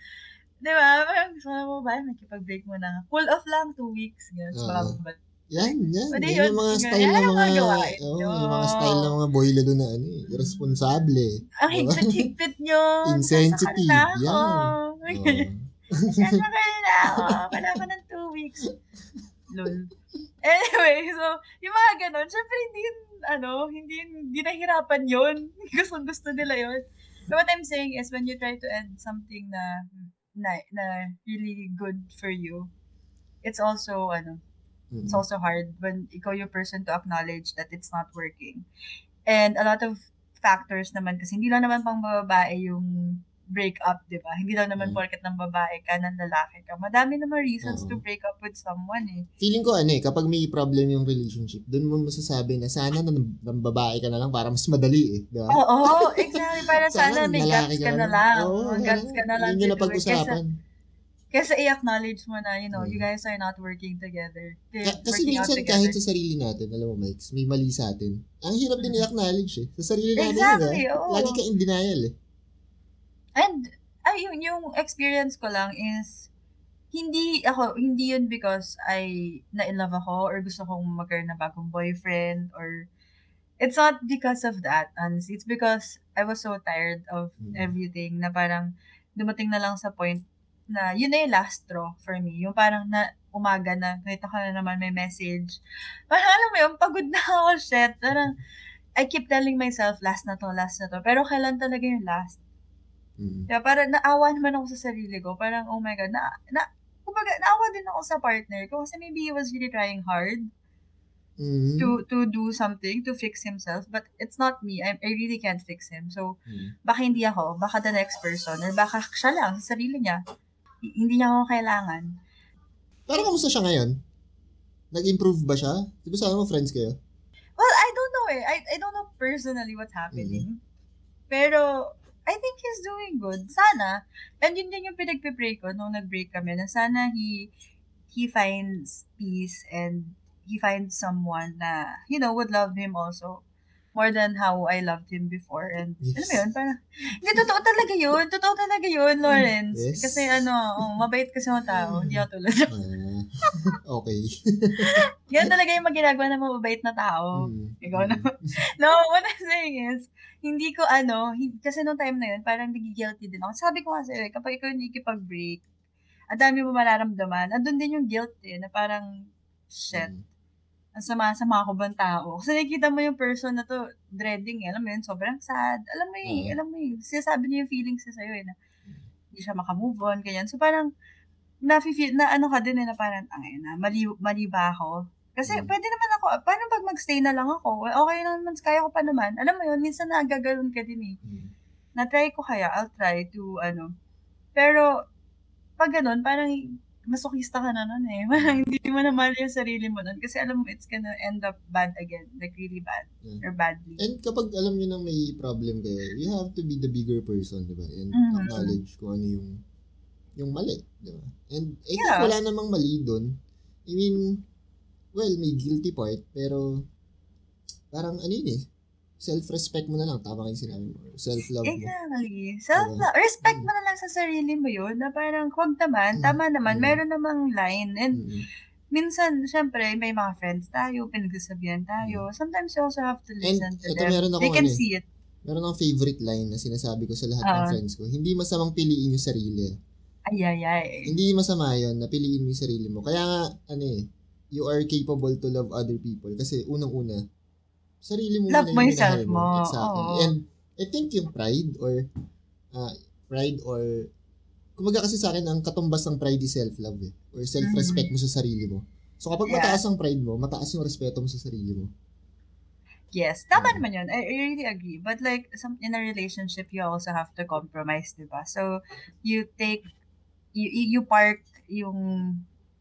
S2: Di ba? Parang gusto namang babae, nakipag-break mo na. Cool off lang, two weeks.
S1: Oo.
S2: bababa-
S1: Yan, yan.
S2: Pwede
S1: yan
S2: yun.
S1: yung mga
S2: Yan,
S1: style
S2: yan
S1: ng mga, oh, yung mga style ng mga boy lalo na ano, eh, irresponsable.
S2: Ang higpit-higpit nyo.
S1: Insensitive.
S2: Nasakal na ako.
S1: Oo.
S2: Sana kayo na. Wala pa ng two weeks. Lol. Anyway, so, yung mga ganun, syempre hindi yun, ano, hindi yun, hindi nahirapan yun. Gusto, gusto nila yun. So what I'm saying is when you try to end something na, na, na really good for you, it's also, ano,
S1: Mm.
S2: it's also hard when ikaw yung person to acknowledge that it's not working. And a lot of factors naman kasi hindi lang naman pang babae yung break up, di ba? Hindi lang naman
S1: Mm.
S2: porket ng babae ka, ng lalaki ka. Madami naman reasons
S1: Oo.
S2: to break up with someone eh.
S1: Feeling ko ano eh, kapag may problem yung relationship, doon mo masasabi na sana na ng babae ka na lang para mas madali eh. Di ba?
S2: Oo, exactly. Para sana, may
S1: lalaki
S2: guts ka na lang.
S1: Oo,
S2: May guts ka na lang.
S1: Hindi.
S2: Kesa,
S1: napag-usapan.
S2: kesa i-acknowledge mo na, you know, you
S1: Mm.
S2: guys are not working together.
S1: Ka- kasi minsan
S2: together.
S1: kahit sa sarili natin, alam mo Mike, may mali sa atin. Ang hirap din
S2: Mm.
S1: i-acknowledge eh. Sa sarili natin
S2: Exactly, oo.
S1: ah. Lagi ka in denial eh.
S2: And, ayun, yung experience ko lang is, hindi ako, hindi yun because I na-in-love ako or gusto kong magkaroon ng bagong boyfriend or it's not because of that, honestly. It's because I was so tired of
S1: Mm.
S2: everything na parang dumating na lang sa point na yun na yung last straw for me. Yung parang na umaga na, nakita ko na naman may message. Parang alam mo yun, pagod na ako, shit. Parang, I keep telling myself, last na to, last na to. Pero kailan talaga yung last?
S1: Mm.
S2: Kaya parang naawa naman ako sa sarili ko. Parang, oh my God, na, na, kumbaga, naawa din ako sa partner ko kasi maybe he was really trying hard
S1: Mm.
S2: to to do something, to fix himself. But it's not me. I, I really can't fix him. So,
S1: Mm.
S2: baka hindi ako, baka the next person, or baka siya lang, sa sarili niya. Hindi niya ako kailangan.
S1: Pero kamusta siya ngayon? Nag-improve ba siya? Di ba sabi mo friends kayo?
S2: Well, I don't know eh. I, I don't know personally what's happening. Pero, I think he's doing good. Sana. And yun din yung pinagpipray ko nung nag-break kami, na sana he, he finds peace and he finds someone na, you know, would love him also more than how I loved him before. And,
S1: Yes.
S2: alam mo yun, parang, hindi, totoo talaga yun. Totoo talaga yun, Lawrence.
S1: Yes.
S2: Kasi ano, oh, mabait kasi yung tao. Hindi ako tulad.
S1: Okay.
S2: Yan talaga yung maginagawa ng mababait na tao.
S1: Mm.
S2: Ikaw na. No, what I'm saying is, hindi ko ano, hin- kasi nung time na yun, parang nagigilty din ako. Sabi ko sa'yo, eh, kapag ikaw hindi break ang dami mo mararamdaman. Andun din yung guilt eh, na parang, shit,
S1: Mm.
S2: ang sama-sama ko bang tao? Kasi nakikita mo yung person na to, dreading eh, alam mo yun, sobrang sad. Alam mo yun,
S1: Oo.
S2: alam mo yun, sinasabi niya yung feelings niya sa'yo eh, na hindi siya makamove on, ganyan. So parang, nafe-feel, na ano ka din eh, na parang, ay na, mali, mali ba ako? Kasi
S1: Mm.
S2: pwede naman ako, paano pag magstay na lang ako? Okay naman, kaya ko pa naman. Alam mo yun, minsan nagaganon ka din eh.
S1: Mm.
S2: Na-try ko kaya, I'll try to, ano. Pero, pag ganun, parang masokista ka na nun eh. Parang hindi mo na mahal yung sarili mo nun. Kasi alam mo, it's gonna end up bad again. Like, really bad.
S1: Yeah.
S2: Or badly.
S1: And kapag alam nyo nang may problem kayo, you have to be the bigger person, di ba? And
S2: Mhm.
S1: acknowledge kung ano yung yung mali, di ba? And I think
S2: Yeah.
S1: wala namang mali doon. I mean, well, may guilty part, pero parang ano yun eh, self-respect mo na lang. Tama kayo sinabi mo. Self-love mo.
S2: Exactly. Self respect mo na lang sa sarili mo yun na parang huwag naman,
S1: Mm.
S2: tama naman,
S1: Mm.
S2: meron namang line. And
S1: Mm.
S2: minsan, syempre, may mga friends tayo, pinagsasabihan tayo. Sometimes you also have to listen to
S1: ito
S2: them.
S1: meron
S2: They
S1: akong
S2: can
S1: ano eh.
S2: see it.
S1: Meron akong favorite line na sinasabi ko sa lahat ng
S2: Ah.
S1: friends ko. Hindi masamang piliin yung sarili.
S2: Ay, ay, ay.
S1: Hindi masama yun na piliin mo yung sarili mo. Kaya nga, ano eh, you are capable to love other people. Kasi unang-una, sarili mo
S2: Love
S1: muna
S2: mo
S1: yung
S2: yung self
S1: minahal
S2: mo.
S1: Exactly.
S2: Oo.
S1: And I think yung pride or, uh, pride or, kumaga kasi sa akin, ang katumbas ng pride is self-love eh. Or self-respect mo sa sarili mo. So kapag
S2: Mm-hmm. Yeah.
S1: mataas ang pride mo, mataas yung respeto mo sa sarili mo.
S2: Yes, tama
S1: Mm.
S2: naman yun. I, I really agree. But like, some, in a relationship, you also have to compromise, di ba? So, you take, you, you part yung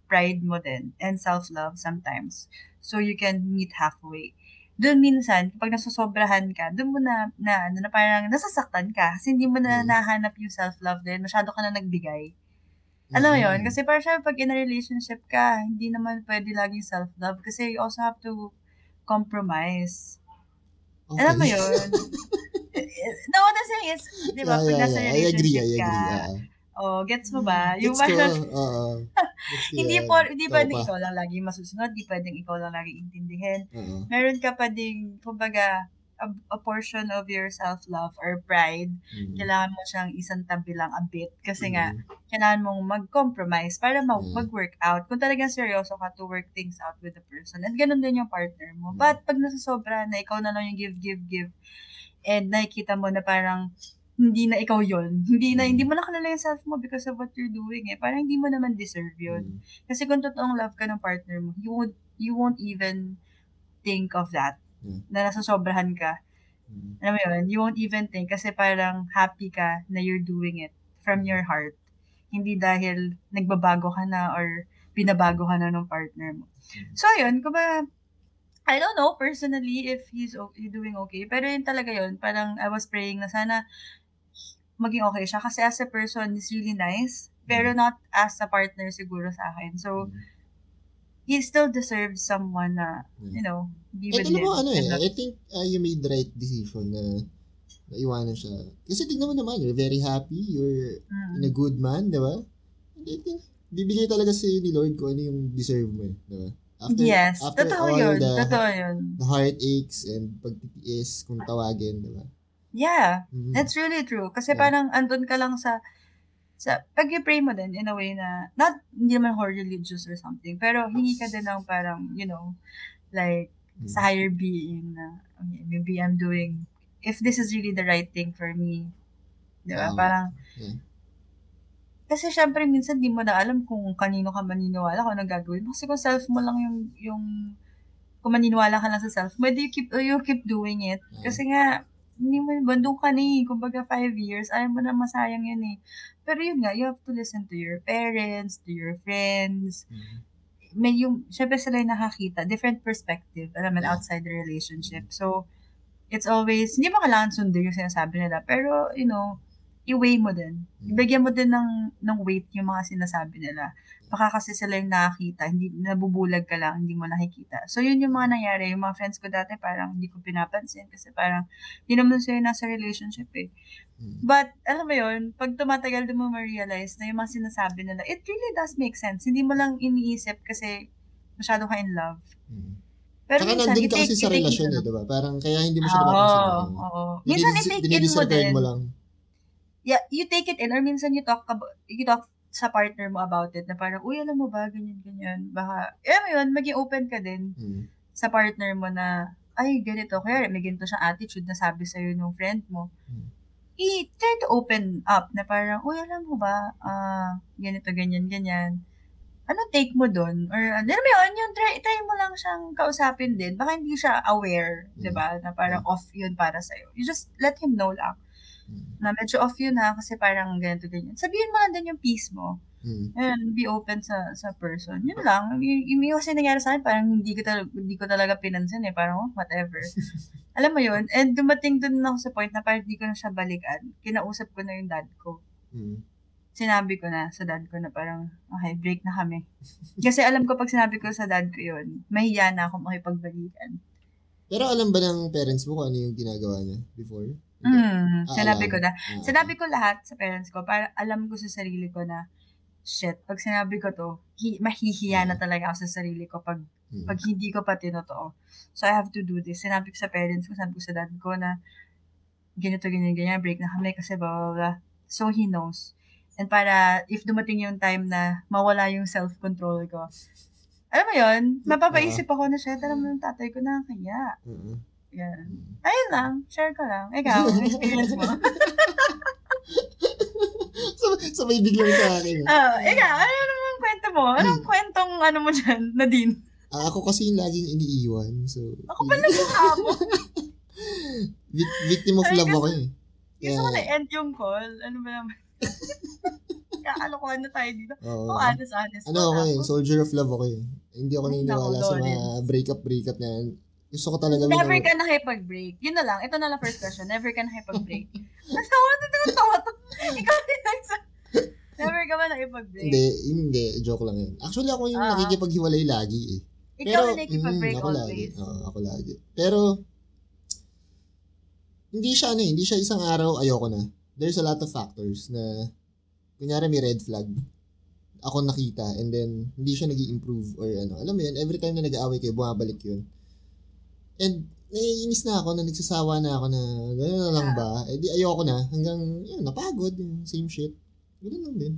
S2: pride mo din and self-love sometimes. So, you can meet halfway. Doon minsan, kapag nasosobrahan ka, doon mo na, na, ano, na parang nasasaktan ka. Kasi hindi mo na
S1: Mm.
S2: nahanap yung self-love din. Masyado ka na nagbigay. Alam mo yun?
S1: Mm.
S2: Kasi parang syempre, pag in a relationship ka, hindi naman pwede laging self-love. Kasi you also have to compromise.
S1: Okay.
S2: Alam mo yun? no, what I'm saying is, di ba,
S1: Yeah,
S2: pag
S1: yeah,
S2: nasa
S1: yeah. I agree, I
S2: relationship
S1: agree.
S2: ka,
S1: Yeah.
S2: Oh, gets mo ba? Yung
S1: Gets ko,
S2: parang,
S1: oo. Ko
S2: hindi po, hindi pwedeng
S1: pa.
S2: ikaw lang lagi masusunod, hindi pwedeng ikaw lang lagi intindihin.
S1: Oo.
S2: Meron ka pa ding, kumbaga, a, a portion of your self-love or pride,
S1: Mm.
S2: kailangan mo siyang isang tabi lang a bit. Kasi nga,
S1: Mm.
S2: kailangan mong mag-compromise para ma-
S1: Mm.
S2: mag-work out. Kung talagang seryoso ka to work things out with the person. And ganun din yung partner mo.
S1: Mm.
S2: But pag nasasobra na ikaw na lang yung give, give, give, and nakikita mo na parang hindi na ikaw yon hindi na
S1: Mm.
S2: hindi mo na kilala yung self mo because of what you're doing eh parang hindi mo naman deserve yun
S1: Mm.
S2: kasi kung totoong love ka ng partner mo you won't you won't even think of that
S1: Mm.
S2: na nasasobrahan ka
S1: Mm.
S2: alam mo yun, you won't even think kasi parang happy ka na you're doing it from your heart. Hindi dahil nagbabago ka na or binabago ka na ng partner mo. So, yun, kumbaga, I don't know personally if he's doing okay. Pero yun talaga yun, parang I was praying na sana maging okay siya. Kasi as a person, he's really nice. Pero not as a partner siguro sa akin. So,
S1: Mm.
S2: he still deserves someone na, you know, be
S1: Eh,
S2: with him.
S1: mo, ano eh, I think uh, you made the right decision na naiwanan siya. Kasi tignan mo naman, you're very happy, you're
S2: Mm.
S1: in a good man, di ba? And I think, bibigay talaga sa ni Lord kung ano yung deserve mo eh, di ba? After,
S2: yes,
S1: after
S2: totoo
S1: all
S2: yun.
S1: the,
S2: Totoo yun.
S1: the heartaches and pagtitiis kung tawagin, di ba?
S2: Yeah.
S1: Mhm.
S2: That's really true. Kasi
S1: Yeah.
S2: parang andun ka lang sa, sa pag pray mo din in a way na, not, hindi naman whole religious or something, pero hingi ka din ng parang, you know, like,
S1: Mm.
S2: sa higher being na, okay, maybe I'm doing, if this is really the right thing for me, di ba?
S1: Tama.
S2: Parang,
S1: Yeah.
S2: kasi syempre minsan di mo na alam kung kanino ka maniniwala kung anong gagawin mo. Kasi kung self mo lang yung, yung, kung maniniwala ka lang sa self mo, edi you keep, you keep doing it.
S1: Yeah.
S2: Kasi nga, hindi mo, bandong ka na eh. Kumbaga, five years, ayaw mo na masayang yun eh. Pero yun nga, you have to listen to your parents, to your friends.
S1: Mhm.
S2: May yung, syempre sila yung nakakita, different perspective, alam mo,
S1: Yeah.
S2: outside the relationship. So, it's always, hindi mo kailangan sundin yung sinasabi nila. Pero, you know, i-weigh mo din.
S1: Mm.
S2: Ibigyan mo din ng, ng weight yung mga sinasabi nila. Baka kasi sila yung nakakita, hindi, nabubulag ka lang, hindi mo nakikita. So, yun yung mga nangyari. Yung mga friends ko dati, parang hindi ko pinapansin kasi parang, hindi naman sila nasa relationship eh.
S1: Mm.
S2: But, alam mo yun, pag tumatagal din mo ma-realize na yung mga sinasabi nila, it really does make sense. Hindi mo lang iniisip kasi masyado ka in love.
S1: Mm.
S2: Pero minsan,
S1: nandun ka kasi sa relasyon eh, di ba? Parang kaya hindi mo siya
S2: Oo,
S1: napapansin.
S2: oo. Minsan,
S1: Dinidis-
S2: i-take in mo din.
S1: mo lang.
S2: Yeah, you take it in or minsan you talk about, you talk sa partner mo about it na parang, uy, alam mo ba, ganyan, ganyan. Baka, eh, mo yun, maging open ka din
S1: Mm.
S2: sa partner mo na, ay, ganito. Kaya may ganito siyang attitude na sabi sa'yo nung friend mo.
S1: Hmm.
S2: I-try to open up na parang, uy, alam mo ba, ah, ganito, ganyan, ganyan. Ano take mo doon? Or, ano mo yun, yung try, try mo lang siyang kausapin din. Baka hindi siya aware,
S1: Hmm.
S2: di ba? Na parang off yun para sa'yo. You just let him know lang
S1: Mm.
S2: na medyo off yun ha, kasi parang ganito, ganyan. Sabihin mo lang din yung peace mo.
S1: Mm.
S2: And be open sa sa person. Yun lang. Y- yung yung kasi nangyari sa akin, parang hindi ko, talaga, hindi ko talaga pinansin eh. Parang, oh, whatever. Alam mo yun? And dumating dun ako sa point na parang hindi ko na siya balikan. Kinausap ko na yung dad ko.
S1: Mm.
S2: Sinabi ko na sa dad ko na parang, okay, break na kami. Kasi alam ko pag sinabi ko sa dad ko yun, mahiya na ako makipagbalikan.
S1: Pero alam ba ng parents mo kung ano yung ginagawa niya before?
S2: Mm, sinabi ko na. Sinabi ko lahat sa parents ko para alam ko sa sarili ko na shit, pag sinabi ko to, hi- mahihiya na talaga ako sa sarili ko pag
S1: mm.
S2: pag hindi ko pa tinotoo. So, I have to do this. Sinabi ko sa parents ko, sabi ko sa dad ko na ganito, ganyan, ganyan, break na kami kasi blah, blah, blah. So, he knows. And para, if dumating yung time na mawala yung self-control ko, alam mo yun, mapapaisip ako na shit, alam mo yung tatay ko na kaya.
S1: Oo. Mm.
S2: Ayun lang, share ko lang. Ikaw, experience mo.
S1: Sabay, biglang sa akin. eh.
S2: Ah, ikaw, ano naman kwento mo? Anong kwentong ano mo dyan, Nadine?
S1: Ah, ako kasi yung laging iniiwan. So,
S2: Ako pala mukha mo.
S1: vic- victim of
S2: Ay,
S1: love ako eh.
S2: Gusto ko na-end yung call. Ano ba naman? Kakalokohan na tayo dito.
S1: Oo.
S2: Oh, honest, honest.
S1: ano ako eh, soldier of love ako eh. Hindi ako naniniwala sa mga breakup-breakup na yan. Gusto ko talaga
S2: Never ka nakipag-break. Yun na lang. Ito na lang first question. Never ka nakipag-break. Natawa na tawa to. Ikaw din. Never ka ba nakipag-break?
S1: Hindi, hindi. Joke lang yun. Actually, ako yung
S2: Ah.
S1: nakikipaghiwalay lagi eh.
S2: Ikaw na nakipag-break
S1: mm, ako lagi.
S2: always.
S1: Oo, ako lagi. Pero, hindi siya ano eh, hindi siya isang araw ayoko na. There's a lot of factors na, kunyari may red flag, ako nakita, and then, hindi siya nag improve or ano. Alam mo yun, every time na nag-aaway kayo, bumabalik yun. And, naiinis na ako na nagsasawa na ako na, gano'n na lang ba? Eh di ayoko na, hanggang, yun, napagod, yung same shit. Gano'n lang din.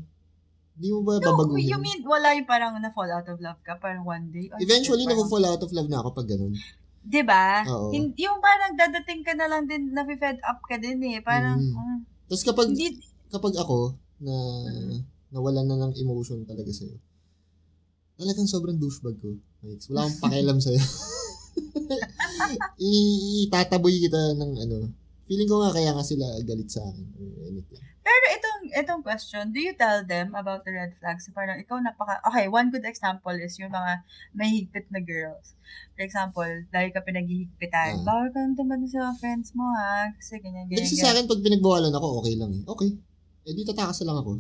S1: Hindi mo ba
S2: No,
S1: babaguhin?
S2: you mean wala yung parang na-fall out of love ka? Parang one day? Or
S1: Eventually,
S2: parang-
S1: na-fall out of love na ako pag ganun.
S2: Diba?
S1: Oo.
S2: Hin- yung parang dadating ka na lang din, na-fed up ka din eh. Parang,
S1: Mm.
S2: mm,
S1: Tapos kapag,
S2: hindi,
S1: kapag ako, na
S2: Mhm.
S1: nawalan na ng emotion talaga sa'yo, talagang sobrang douchebag ko. Wala akong pakialam sa'yo. Itataboy kita ng ano. Feeling ko nga kaya nga sila galit sa akin or anything.
S2: Pero itong itong question, do you tell them about the red flags? Parang ikaw napaka Okay, one good example is yung mga may higpit na girls. For example, dahil ka
S1: Ah.
S2: pinaghihigpitan, bawal ka nang tumano sa mga friends mo ha, kasi ganyan ganyan.
S1: kasi sa akin, pag pinagbawalan ako, okay lang eh. Okay. Eh di tatakas lang ako.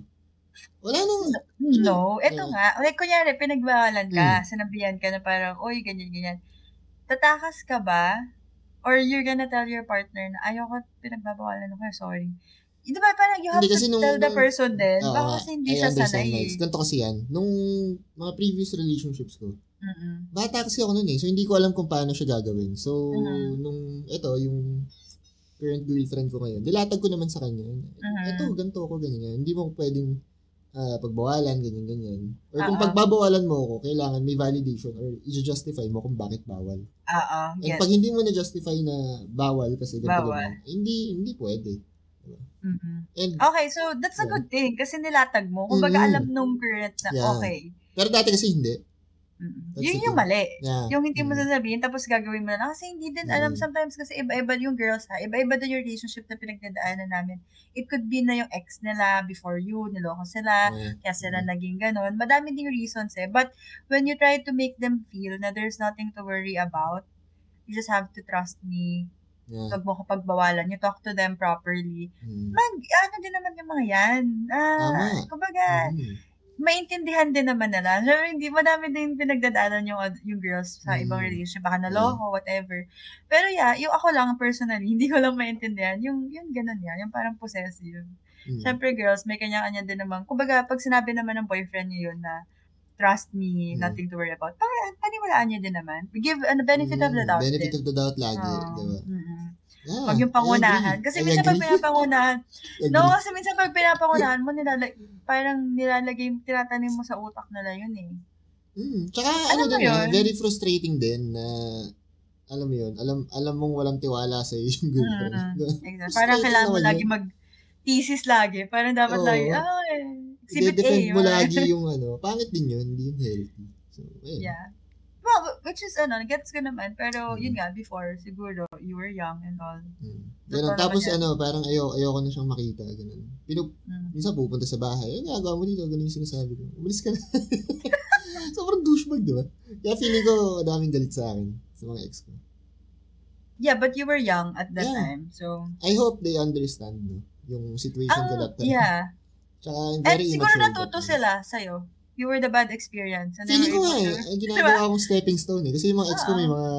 S1: Wala nang,
S2: ganyan. No, ito
S1: Oo.
S2: nga, like kunyari pinagbawalan
S1: Hmm.
S2: ka, sinabihan ka na parang, oy, ganyan ganyan. Tatakas ka ba? Or you're gonna tell your partner na ayoko pinagbabawalan ako, sorry. Di ba parang you have
S1: Hindi,
S2: to
S1: nung-
S2: tell the person din,
S1: Oo
S2: baka kasi hindi
S1: I
S2: siya sanay eh.
S1: Ganito kasi yan. Nung mga previous relationships ko,
S2: Mm-mm.
S1: bata kasi ako noon eh. So, hindi ko alam kung paano siya gagawin. So,
S2: Mhm.
S1: nung, ito, yung current girlfriend ko ngayon, dilatag ko naman sa kanya.
S2: Mhm.
S1: Ito, ganito ako, ganyan. yan. Hindi mo pwedeng ah, pagbawalan, ganyan, ganyan. Or kung
S2: Oo.
S1: pagbabawalan mo ako, kailangan may validation or i-justify mo kung bakit bawal.
S2: Oo,
S1: And
S2: yes.
S1: pag hindi mo na-justify na bawal kasi ganito, ganyan, hindi, hindi pwede.
S2: Mm-mm.
S1: And,
S2: Okay, so that's a
S1: Yeah.
S2: good thing kasi nilatag mo. Kumbaga
S1: Mm.
S2: alam nung current na
S1: Yeah.
S2: okay.
S1: pero dati kasi hindi.
S2: Yun
S1: the
S2: yung mali.
S1: Yeah.
S2: Yung hindi mo
S1: Mm.
S2: sasabihin tapos gagawin mo na lang. Kasi hindi din alam
S1: Mm.
S2: sometimes kasi iba-iba yung girls ha. Iba-iba din yung relationship na pinagdadaanan namin. It could be na yung ex nila before you, niloko sila,
S1: Yeah.
S2: kaya sila naging ganon. Madami ding reasons eh. But when you try to make them feel na there's nothing to worry about, you just have to trust me
S1: Yeah.
S2: Huwag mo ko pagbawalan. You talk to them properly.
S1: Mm.
S2: Mag, ano din naman yung mga yan. Ah,
S1: Tama.
S2: kumbaga,
S1: Mm.
S2: Maintindihan din naman nila. Siyempre, hindi madami din pinagdadaanan yung, yung girls sa
S1: Mm.
S2: ibang relationship. Baka naloko, whatever. Pero yeah, yung ako lang personally, hindi ko lang maintindihan. Yung, yung ganun yan. Yung parang possessive.
S1: Mm.
S2: Siyempre, girls, may kanya-kanya din naman. Kumbaga, pag sinabi naman ng boyfriend niyo yun na, trust me,
S1: Mm.
S2: nothing to worry about. Pag, paniwalaan niyo din naman. Give ano, benefit of the
S1: Mm,
S2: doubt
S1: Benefit
S2: din.
S1: of the doubt lagi,
S2: Oo.
S1: di ba?
S2: Mm-mm.
S1: Yeah,
S2: Huwag yung pangunahan. Kasi
S1: I
S2: minsan pag pinapangunahan, no, kasi minsan pag pinapangunahan mo, nilalag, parang nilalagay, tinatanim mo sa utak nila yun eh.
S1: Mm. Tsaka
S2: Alam
S1: ano din, ah,
S2: yun?
S1: very frustrating din na alam mo yun, alam alam mong walang tiwala sa iyo yung girlfriend.
S2: Mm-mm. Exactly. Parang kailangan mo lagi
S1: yun.
S2: mag-thesis lagi. Parang dapat
S1: Oo.
S2: lagi, ah, eh, exhibit A.
S1: I-defend mo lagi yung ano, pangit din yun, hindi yun healthy. So, ayun.
S2: Yeah. Well, which is, ano, gets ko naman. Pero,
S1: Mm.
S2: yun nga, before, siguro, you were young and all.
S1: Mm. Ganun. Tapos
S2: yan.
S1: ano, parang ayaw, ayoko na siyang makita. Ganun. Pinup,
S2: Mm.
S1: minsan pupunta sa bahay, eh, gagawa mo dito, ganun yung sinasabi ko. Umalis ka na. Sobrang douchebag, di ba? Kaya feeling ko, daming galit sa akin, sa mga ex ko.
S2: Yeah, but you were young at that
S1: Yeah.
S2: time. So,
S1: I hope they understand, no? Yung situation ko
S2: ah,
S1: that time.
S2: yeah.
S1: Tsaka, I'm
S2: And
S1: very
S2: siguro
S1: immature
S2: natuto sila sa'yo. You were the bad experience. And
S1: Feeling ko nga eh,
S2: to-
S1: ang ginagawa kong stepping stone eh. Kasi yung mga ex ko may mga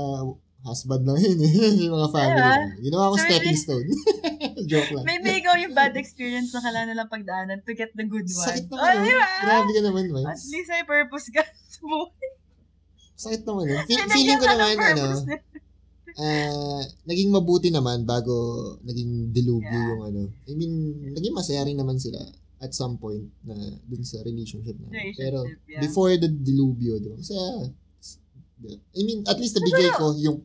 S1: husband na yun eh. may mga family
S2: Diba?
S1: na. Ginawa kong
S2: So,
S1: stepping stone. Joke lang.
S2: Maybe ikaw yung bad experience na kailangan nilang pagdaanan to get the good one.
S1: Sakit naman. Oh,
S2: ba?
S1: Grabe ka naman,
S2: At
S1: Miles.
S2: least may purpose ka sa buhay.
S1: Sakit naman. Eh. Fe- feeling ko naman, ano, ah, naging mabuti naman bago naging dilubyo
S2: Yeah.
S1: yung ano. I mean, naging masaya rin naman sila at some point na dun sa relationship na. Pero
S2: Relationship, yeah.
S1: before the dilubyo, di ba? Masaya. I mean, at least nabigay ko yung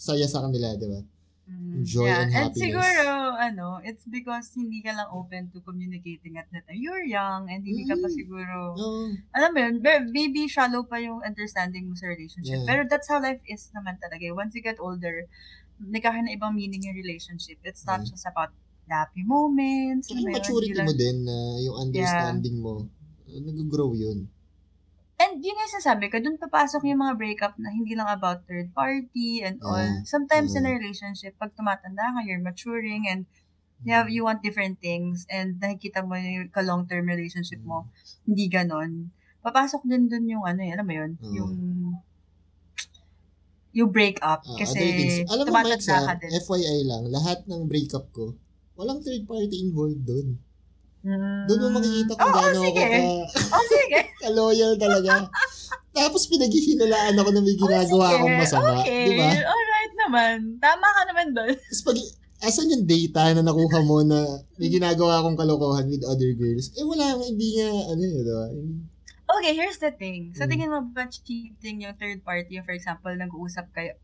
S1: saya sa kanila, di ba?
S2: Mm,
S1: joy
S2: yeah.
S1: and happiness.
S2: siguro, ano, it's because hindi ka lang open to communicating at that time. You're young and hindi ka pa
S1: Mm.
S2: siguro,
S1: Oo.
S2: alam mo yun, may- maybe shallow pa yung understanding mo sa relationship.
S1: Yeah.
S2: Pero that's how life is naman talaga. Once you get older, nagkakaroon na ibang meaning yung relationship. It's not
S1: Yeah.
S2: just about happy moments.
S1: Yung
S2: yun,
S1: maturity
S2: lang-
S1: mo din na yung understanding mo, uh, nag-grow yun.
S2: And yun yung sasabi ko, dun papasok yung mga breakup na hindi lang about third party and all.
S1: Yeah.
S2: Sometimes in a
S1: Yeah.
S2: relationship, pag tumatanda ka, you're maturing and you, have, you want different things and nakikita mo yung ka-long-term relationship mo, hindi ganon. Papasok din dun yung ano yun, alam mo yun,
S1: Oo.
S2: yung yung breakup
S1: Ah,
S2: kasi
S1: things. Alam mo,
S2: tumatanda ka din.
S1: FYI lang, lahat ng breakup ko, walang third party involved doon.
S2: Mm.
S1: Doon mo makikita kung
S2: Oo,
S1: gaano ako
S2: sige.
S1: ka,
S2: Oh, sige.
S1: ka-loyal talaga. Tapos pinaghihinalaan ako na may ginagawa
S2: Sige.
S1: akong masama.
S2: Okay.
S1: Di ba?
S2: Alright naman. Tama ka naman doon.
S1: Tapos pag, asan yung data na nakuha mo na may ginagawa akong kalokohan with other girls? Eh wala hindi nga, ano yun, di ba?
S2: Okay, here's the thing. Sa
S1: Mm.
S2: tingin mo ba cheating yung third party, for example, nag-uusap kayo,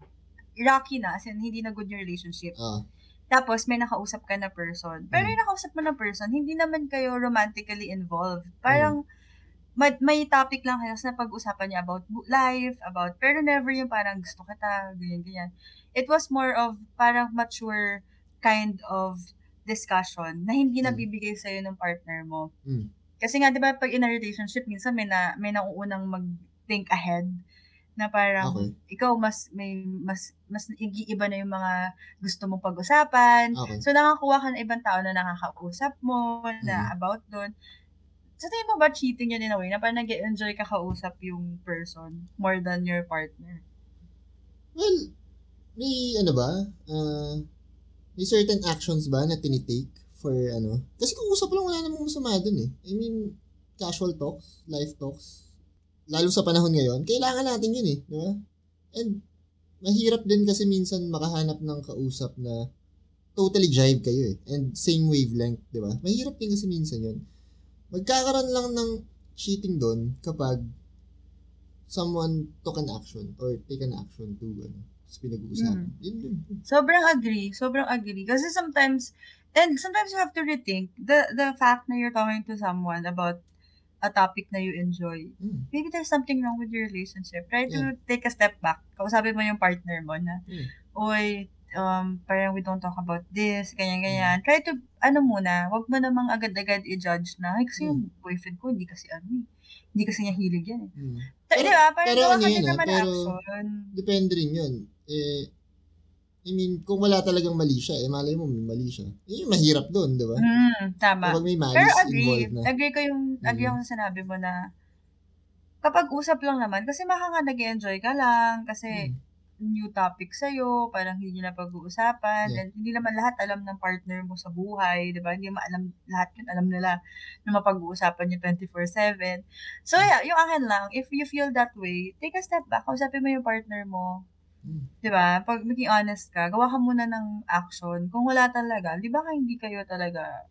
S2: rocky na, as in, hindi na good yung relationship.
S1: Ah,
S2: Tapos, may nakausap ka na person. Pero
S1: Mm.
S2: yung nakausap mo na person, hindi naman kayo romantically involved. Parang, may, may topic lang kayo na pag-usapan niya about life, about, pero never yung parang gusto kita, ganyan, ganyan. It was more of parang mature kind of discussion na hindi
S1: Mm.
S2: nabibigay sa'yo ng partner mo.
S1: Mm.
S2: Kasi nga, di ba, pag in a relationship, minsan may, na, may nauunang mag-think ahead na parang
S1: okay.
S2: ikaw mas may mas mas iba na yung mga gusto mong pag-usapan.
S1: Okay.
S2: So nakakuha ka ng ibang tao na nakakausap mo na
S1: Mhm.
S2: about doon. Sa tingin mo ba cheating yun in a way na parang nag-enjoy ka kausap yung person more than your partner?
S1: Well, may ano ba? Ah, may certain actions ba na tinitake for ano? Kasi kung usap lang wala namang masama dun eh. I mean, casual talks, life talks. Lalo sa panahon ngayon, kailangan natin yun eh. Di ba? And mahirap din kasi minsan makahanap ng kausap na totally jive kayo eh. And same wavelength, di ba? Mahirap din kasi minsan yun. Magkakaroon lang ng cheating doon kapag someone took an action or take an action to ano, sa pinag-uusapan. Yun yun.
S2: Sobrang agree. Sobrang agree. Kasi sometimes, and sometimes you have to rethink the the fact na you're talking to someone about a topic na you enjoy.
S1: Mm.
S2: Maybe there's something wrong with your relationship. Try to
S1: Yeah.
S2: take a step back. Kausapin mo yung partner mo na,
S1: Mm.
S2: Uy, um, parang we don't talk about this,
S1: Mm.
S2: ganyan-ganyan. Try to, ano muna, wag mo namang agad-agad i-judge na, ay, kasi yung
S1: Mm.
S2: boyfriend ko, hindi kasi ano eh. Hindi kasi niya hilig yan eh.
S1: Mm.
S2: Ta-
S1: Pero-
S2: di ba? Parang
S1: pero ano yun, ah,
S2: naman
S1: pero-
S2: action.
S1: Depende rin yun. Eh, I mean, kung wala talagang mali siya, eh malay mo may mali siya. Yun yung mahirap doon, di ba?
S2: Mm, tama.
S1: Kapag may malice
S2: Pero agree.
S1: involved na.
S2: Agree ko yung, agree
S1: Mm.
S2: ako sa sinabi mo na kapag usap lang naman, kasi baka nga nag-enjoy ka lang, kasi
S1: Mm.
S2: new topic sa'yo, parang hindi na pag-uusapan,
S1: Yeah.
S2: and hindi naman lahat alam ng partner mo sa buhay, di ba? Hindi naman alam, lahat yun alam nila na mapag-uusapan nyo 24-7. So, yeah, yung akin lang, if you feel that way, take a step back, kausapin mo yung partner mo,
S1: Mm.
S2: di ba? Pag maging honest ka, gawa ka muna ng action. Kung wala talaga, di ba ka hindi kayo talaga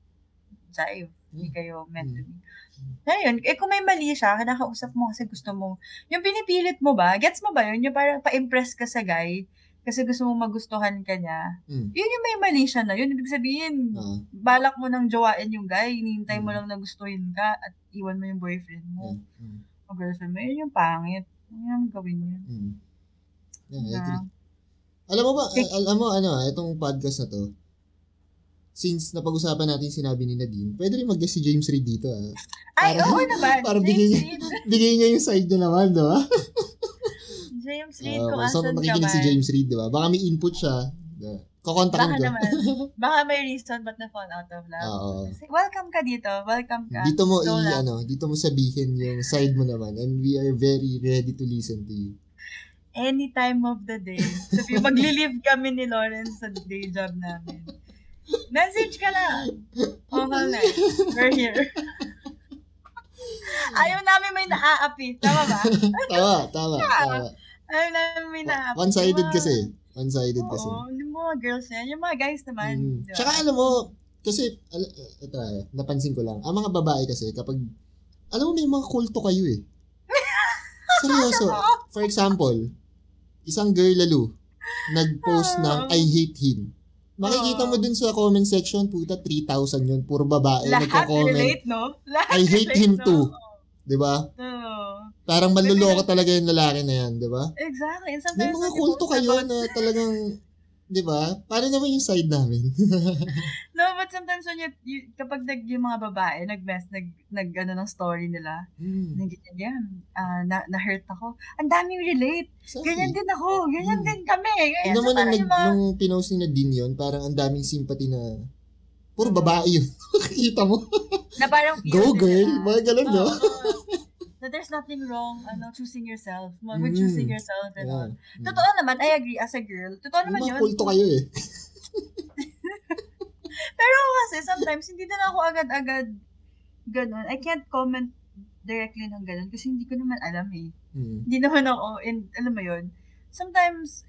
S2: jive? Hindi
S1: Mm.
S2: kayo meant to be.
S1: Mm.
S2: Ngayon, eh kung may mali siya, kinakausap mo kasi gusto mo, yung pinipilit mo ba, gets mo ba yun? Yung parang pa-impress ka sa guy, kasi gusto mo magustuhan ka niya.
S1: Mm.
S2: Yun yung may mali siya na yun. Ibig sabihin,
S1: Ah,
S2: balak mo nang jowain yung guy, hinihintay mo lang na gustuhin ka at iwan mo yung boyfriend mo
S1: yeah. Mm.
S2: o girlfriend mo. Yun yung pangit. Ano yung gawin yun?
S1: Mm. Yeah, I
S2: Na,
S1: agree. Alam mo ba, al- alam mo ano, ah, itong podcast na to, since napag-usapan natin sinabi ni Nadine, pwede rin mag-guest si James Reid dito ah.
S2: ay,
S1: Para-
S2: oo naman.
S1: para bigyan niya-. Bigay niya yung side niya naman, di ba?
S2: James Reid,
S1: Ah,
S2: kung
S1: so,
S2: asan ka
S1: nakikinig si. James Reid, di ba? Baka may input siya. Yeah. Kukontakin
S2: Baka naman. Baka may reason ba't na-fall out of love.
S1: Oo.
S2: Kasi, welcome ka dito. Welcome ka.
S1: Dito mo i ano, dito mo sabihin yung side mo naman and we are very ready to listen to you.
S2: Any time of the day. Sabi, magli-leave kami ni Lawrence sa day job namin. Message ka lang. Okay na. We're here. Ayaw namin may naaapi. Tama ba?
S1: Tama, tama, tama.
S2: Ayaw namin may naaapi.
S1: One-sided
S2: mga-
S1: kasi. One-sided kasi.
S2: Oo, yung mga girls yan. Yung mga guys naman.
S1: Mm.
S2: di ba?
S1: Tsaka alam mo, kasi, al- ito ah, napansin ko lang, ang mga babae kasi, kapag, alam mo, may mga kulto kayo eh. Seryoso. For example, isang girl lalo, nag-post ng I hate him. Makikita mo dun sa comment section, puta, 3,000 yun. Puro babae
S2: Lahat
S1: nagko-comment.
S2: relate, no? Lahat
S1: I hate
S2: relate,
S1: him
S2: no?
S1: too. 'Di ba?
S2: Oo.
S1: Parang manluloko talaga yung lalaki na yan, 'di ba?
S2: Exactly. And
S1: May
S2: sometimes
S1: mga
S2: when you
S1: kulto kayo
S2: about-
S1: na talagang, 'di ba? Paano naman yung side namin?
S2: No, but sometimes when you, you kapag nag, yung mga babae, nag-mess, nag, nag, ano ng story nila,
S1: hmm.
S2: nag, yan, ah, na, na-hurt ako. Ang daming relate. Ganyan din ako. Ganyan
S1: Mm.
S2: din kami. Ganyan.
S1: Yung naman
S2: so,
S1: nung, nag,
S2: mga,
S1: nung pinost ni Nadine yun, parang ang daming sympathy na, puro
S2: Mm.
S1: babae yun. Kita mo?
S2: na parang
S1: Go girl! Mga ganun, no?
S2: Na there's nothing wrong ano choosing yourself with
S1: Mm.
S2: choosing yourself and all.
S1: Yeah. Mm.
S2: Totoo naman, I agree as a girl. Totoo naman
S1: mga
S2: yun.
S1: kulto kayo eh.
S2: Pero kasi sometimes hindi din ako agad-agad ganun. I can't comment directly ng ganun kasi hindi ko naman alam eh.
S1: Hmm.
S2: Hindi naman ako, in, alam mo yun, sometimes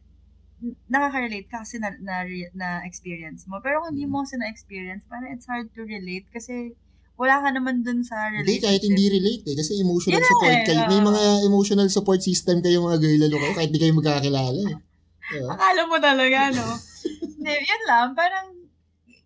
S2: nakaka-relate ka kasi na, na, na experience mo. Pero kung hindi
S1: Mm.
S2: mo kasi na-experience, parang it's hard to relate kasi wala ka naman dun sa
S1: Hindi,
S2: relationship.
S1: kahit hindi relate eh. Kasi emotional
S2: na
S1: support
S2: eh,
S1: kayo. May mga emotional support system kayo mga girl lalo kayo kahit di kayo magkakilala eh. Diba?
S2: Akala mo talaga, no? Hindi, yun lang, parang,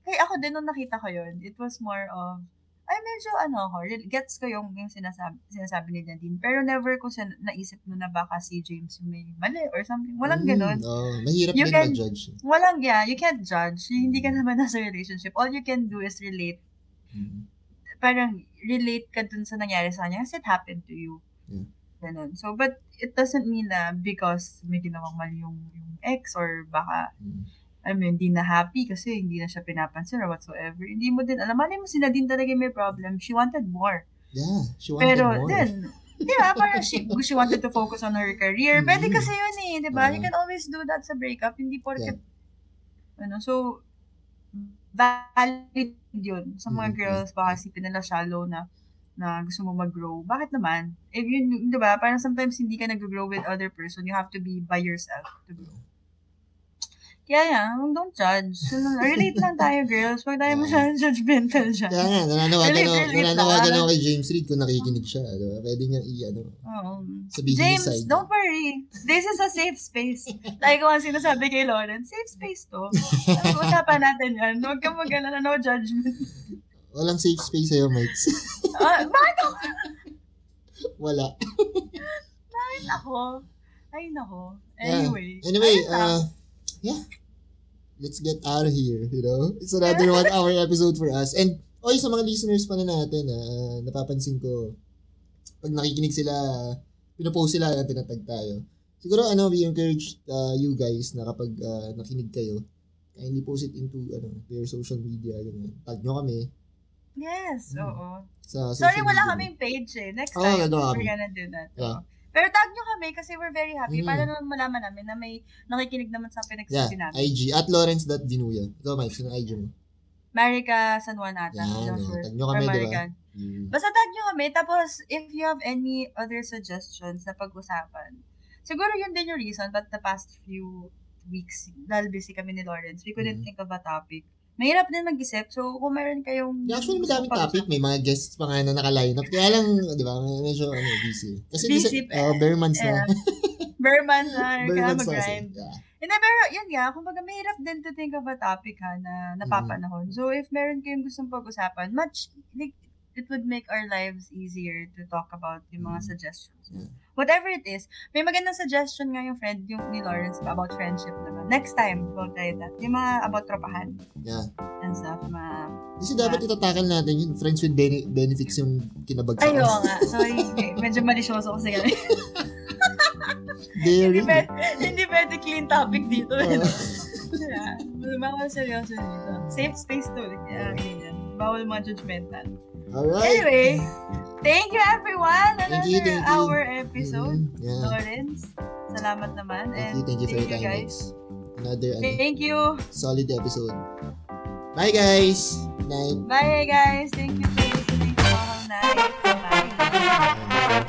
S2: kaya ako din nung nakita ko yun, it was more of, ay medyo ano ako, gets ko yung, yung sinasabi, sinasabi ni Nadine, pero never ko siya naisip mo na baka si James yung may mali or something. Walang
S1: Mm,
S2: ganun.
S1: Oo, mahirap
S2: You
S1: din
S2: can-
S1: mag-judge.
S2: Walang, yeah, you can't judge. Hindi ka naman nasa relationship. All you can do is relate.
S1: Mm.
S2: Parang, relate ka dun sa nangyari sa kanya kasi it happened to you.
S1: Yeah.
S2: Ganun. So, but it doesn't mean na because may ginawang mali yung, yung ex or baka
S1: Mm.
S2: I mean, hindi na happy kasi hindi na siya pinapansin or whatsoever. Hindi mo din, alam, mo sila din talaga may problem. She wanted more.
S1: Yeah, she wanted
S2: Pero
S1: more.
S2: then, di ba, parang she, she wanted to focus on her career. Pwede
S1: Mhm.
S2: kasi yun eh, di ba? You
S1: Oo.
S2: can always do that sa breakup. Hindi porket, ano, so, valid yun sa mga
S1: Mhm.
S2: girls. Baka isipin nila shallow na na gusto mo mag-grow. Bakit naman? If yun, di ba, parang sometimes hindi ka nag-grow with other person. You have to be by yourself to grow. Kaya yan, don't judge. Relate lang tayo, girls. Huwag tayo masyadong judgmental dyan.
S1: Kaya nga, nananawagan, ako, nananawagan ako kay James Reid kung nakikinig siya. Diba? Pwede niya i, ano,
S2: Oo.
S1: sabihin
S2: James,
S1: side.
S2: don't worry. This is a safe space. Like ko ang sinasabi kay Lauren, safe space to. Pag-usapan natin yan. Huwag kang mag-alala, no judgment.
S1: Walang safe space sa'yo, mates.
S2: Ah, bakit ako?
S1: Wala.
S2: Bakit ako? Ay, nako.
S1: Yeah.
S2: Anyway.
S1: Anyway,
S2: ayun lang.
S1: uh, yeah. Let's get out of here, you know? It's another one hour episode for us. And, oy, sa mga listeners pa na natin, ah, napapansin ko, pag nakikinig sila, pinopost sila na tinatag tayo. Siguro, ano, we encourage uh, you guys na kapag uh, nakinig kayo, kindly post it into, ano, their social media, ganyan. Tag nyo kami
S2: Yes,
S1: Mm.
S2: oo.
S1: sa
S2: Sorry, wala
S1: media.
S2: kaming page eh. Next
S1: Oo,
S2: time, we're gonna do that.
S1: Yeah.
S2: Pero tag nyo kami kasi we're very happy.
S1: Mm.
S2: Para naman malaman namin na may nakikinig naman sa
S1: Yeah,
S2: pinagsasabi namin.
S1: IG, at lawrence.dinuya. Ikaw, Mike, sino IG mo?
S2: Marica San Juan ata.
S1: Yan, oh.
S2: sure.
S1: Tag nyo kami, di ba? Mm.
S2: Basta tag nyo kami. Tapos, if you have any other suggestions na pag-usapan, siguro yun din yung reason but the past few weeks, dahil busy kami ni Lawrence, we couldn't
S1: Mhm.
S2: think of a topic. Mahirap din mag-isip. So, kung meron kayong...
S1: Yeah, actually, madaming topic. May mga guests pa nga na naka-line up. Kaya lang, di ba, medyo ano, busy. Kasi
S2: Busy
S1: bisa,
S2: pa.
S1: uh, bare months na.
S2: Bare months na,
S1: bare months na. Yeah.
S2: Hindi, pero yun nga, kumbaga mahirap din to think of a topic ha, na napapanahon. So, if meron kayong gustong pag-usapan, much, like, it would make our lives easier to talk about yung mga
S1: Mm.
S2: suggestions.
S1: Yeah.
S2: Whatever it is, may magandang suggestion nga yung friend, yung ni Lawrence about friendship naman. Next time, we'll try that. Yung mga about tropahan
S1: Yeah.
S2: and stuff. Ma...
S1: Kasi dapat itatakal natin yun. Friends with bene- benefits yung kinabagsakan.
S2: Ay, oo nga. Sorry, medyo malisyoso kasi.
S1: Very.
S2: hindi, pwede, hindi pwede clean topic dito.
S1: Uh,
S2: Yeah. Bawal seryoso dito. Safe space to. Kaya ganyan. Bawal mga judgmental.
S1: Alright.
S2: Anyway, thank you everyone. Another
S1: Thank you, thank you.
S2: hour episode.
S1: Mm, yeah.
S2: Lawrence, salamat naman.
S1: Thank
S2: and
S1: you, thank you for your
S2: thank
S1: time,
S2: guys.
S1: Another ano,
S2: Thank you.
S1: solid episode. Bye, guys. Night.
S2: Bye guys. Thank you for listening Mahal Night. Bye.
S1: Bye.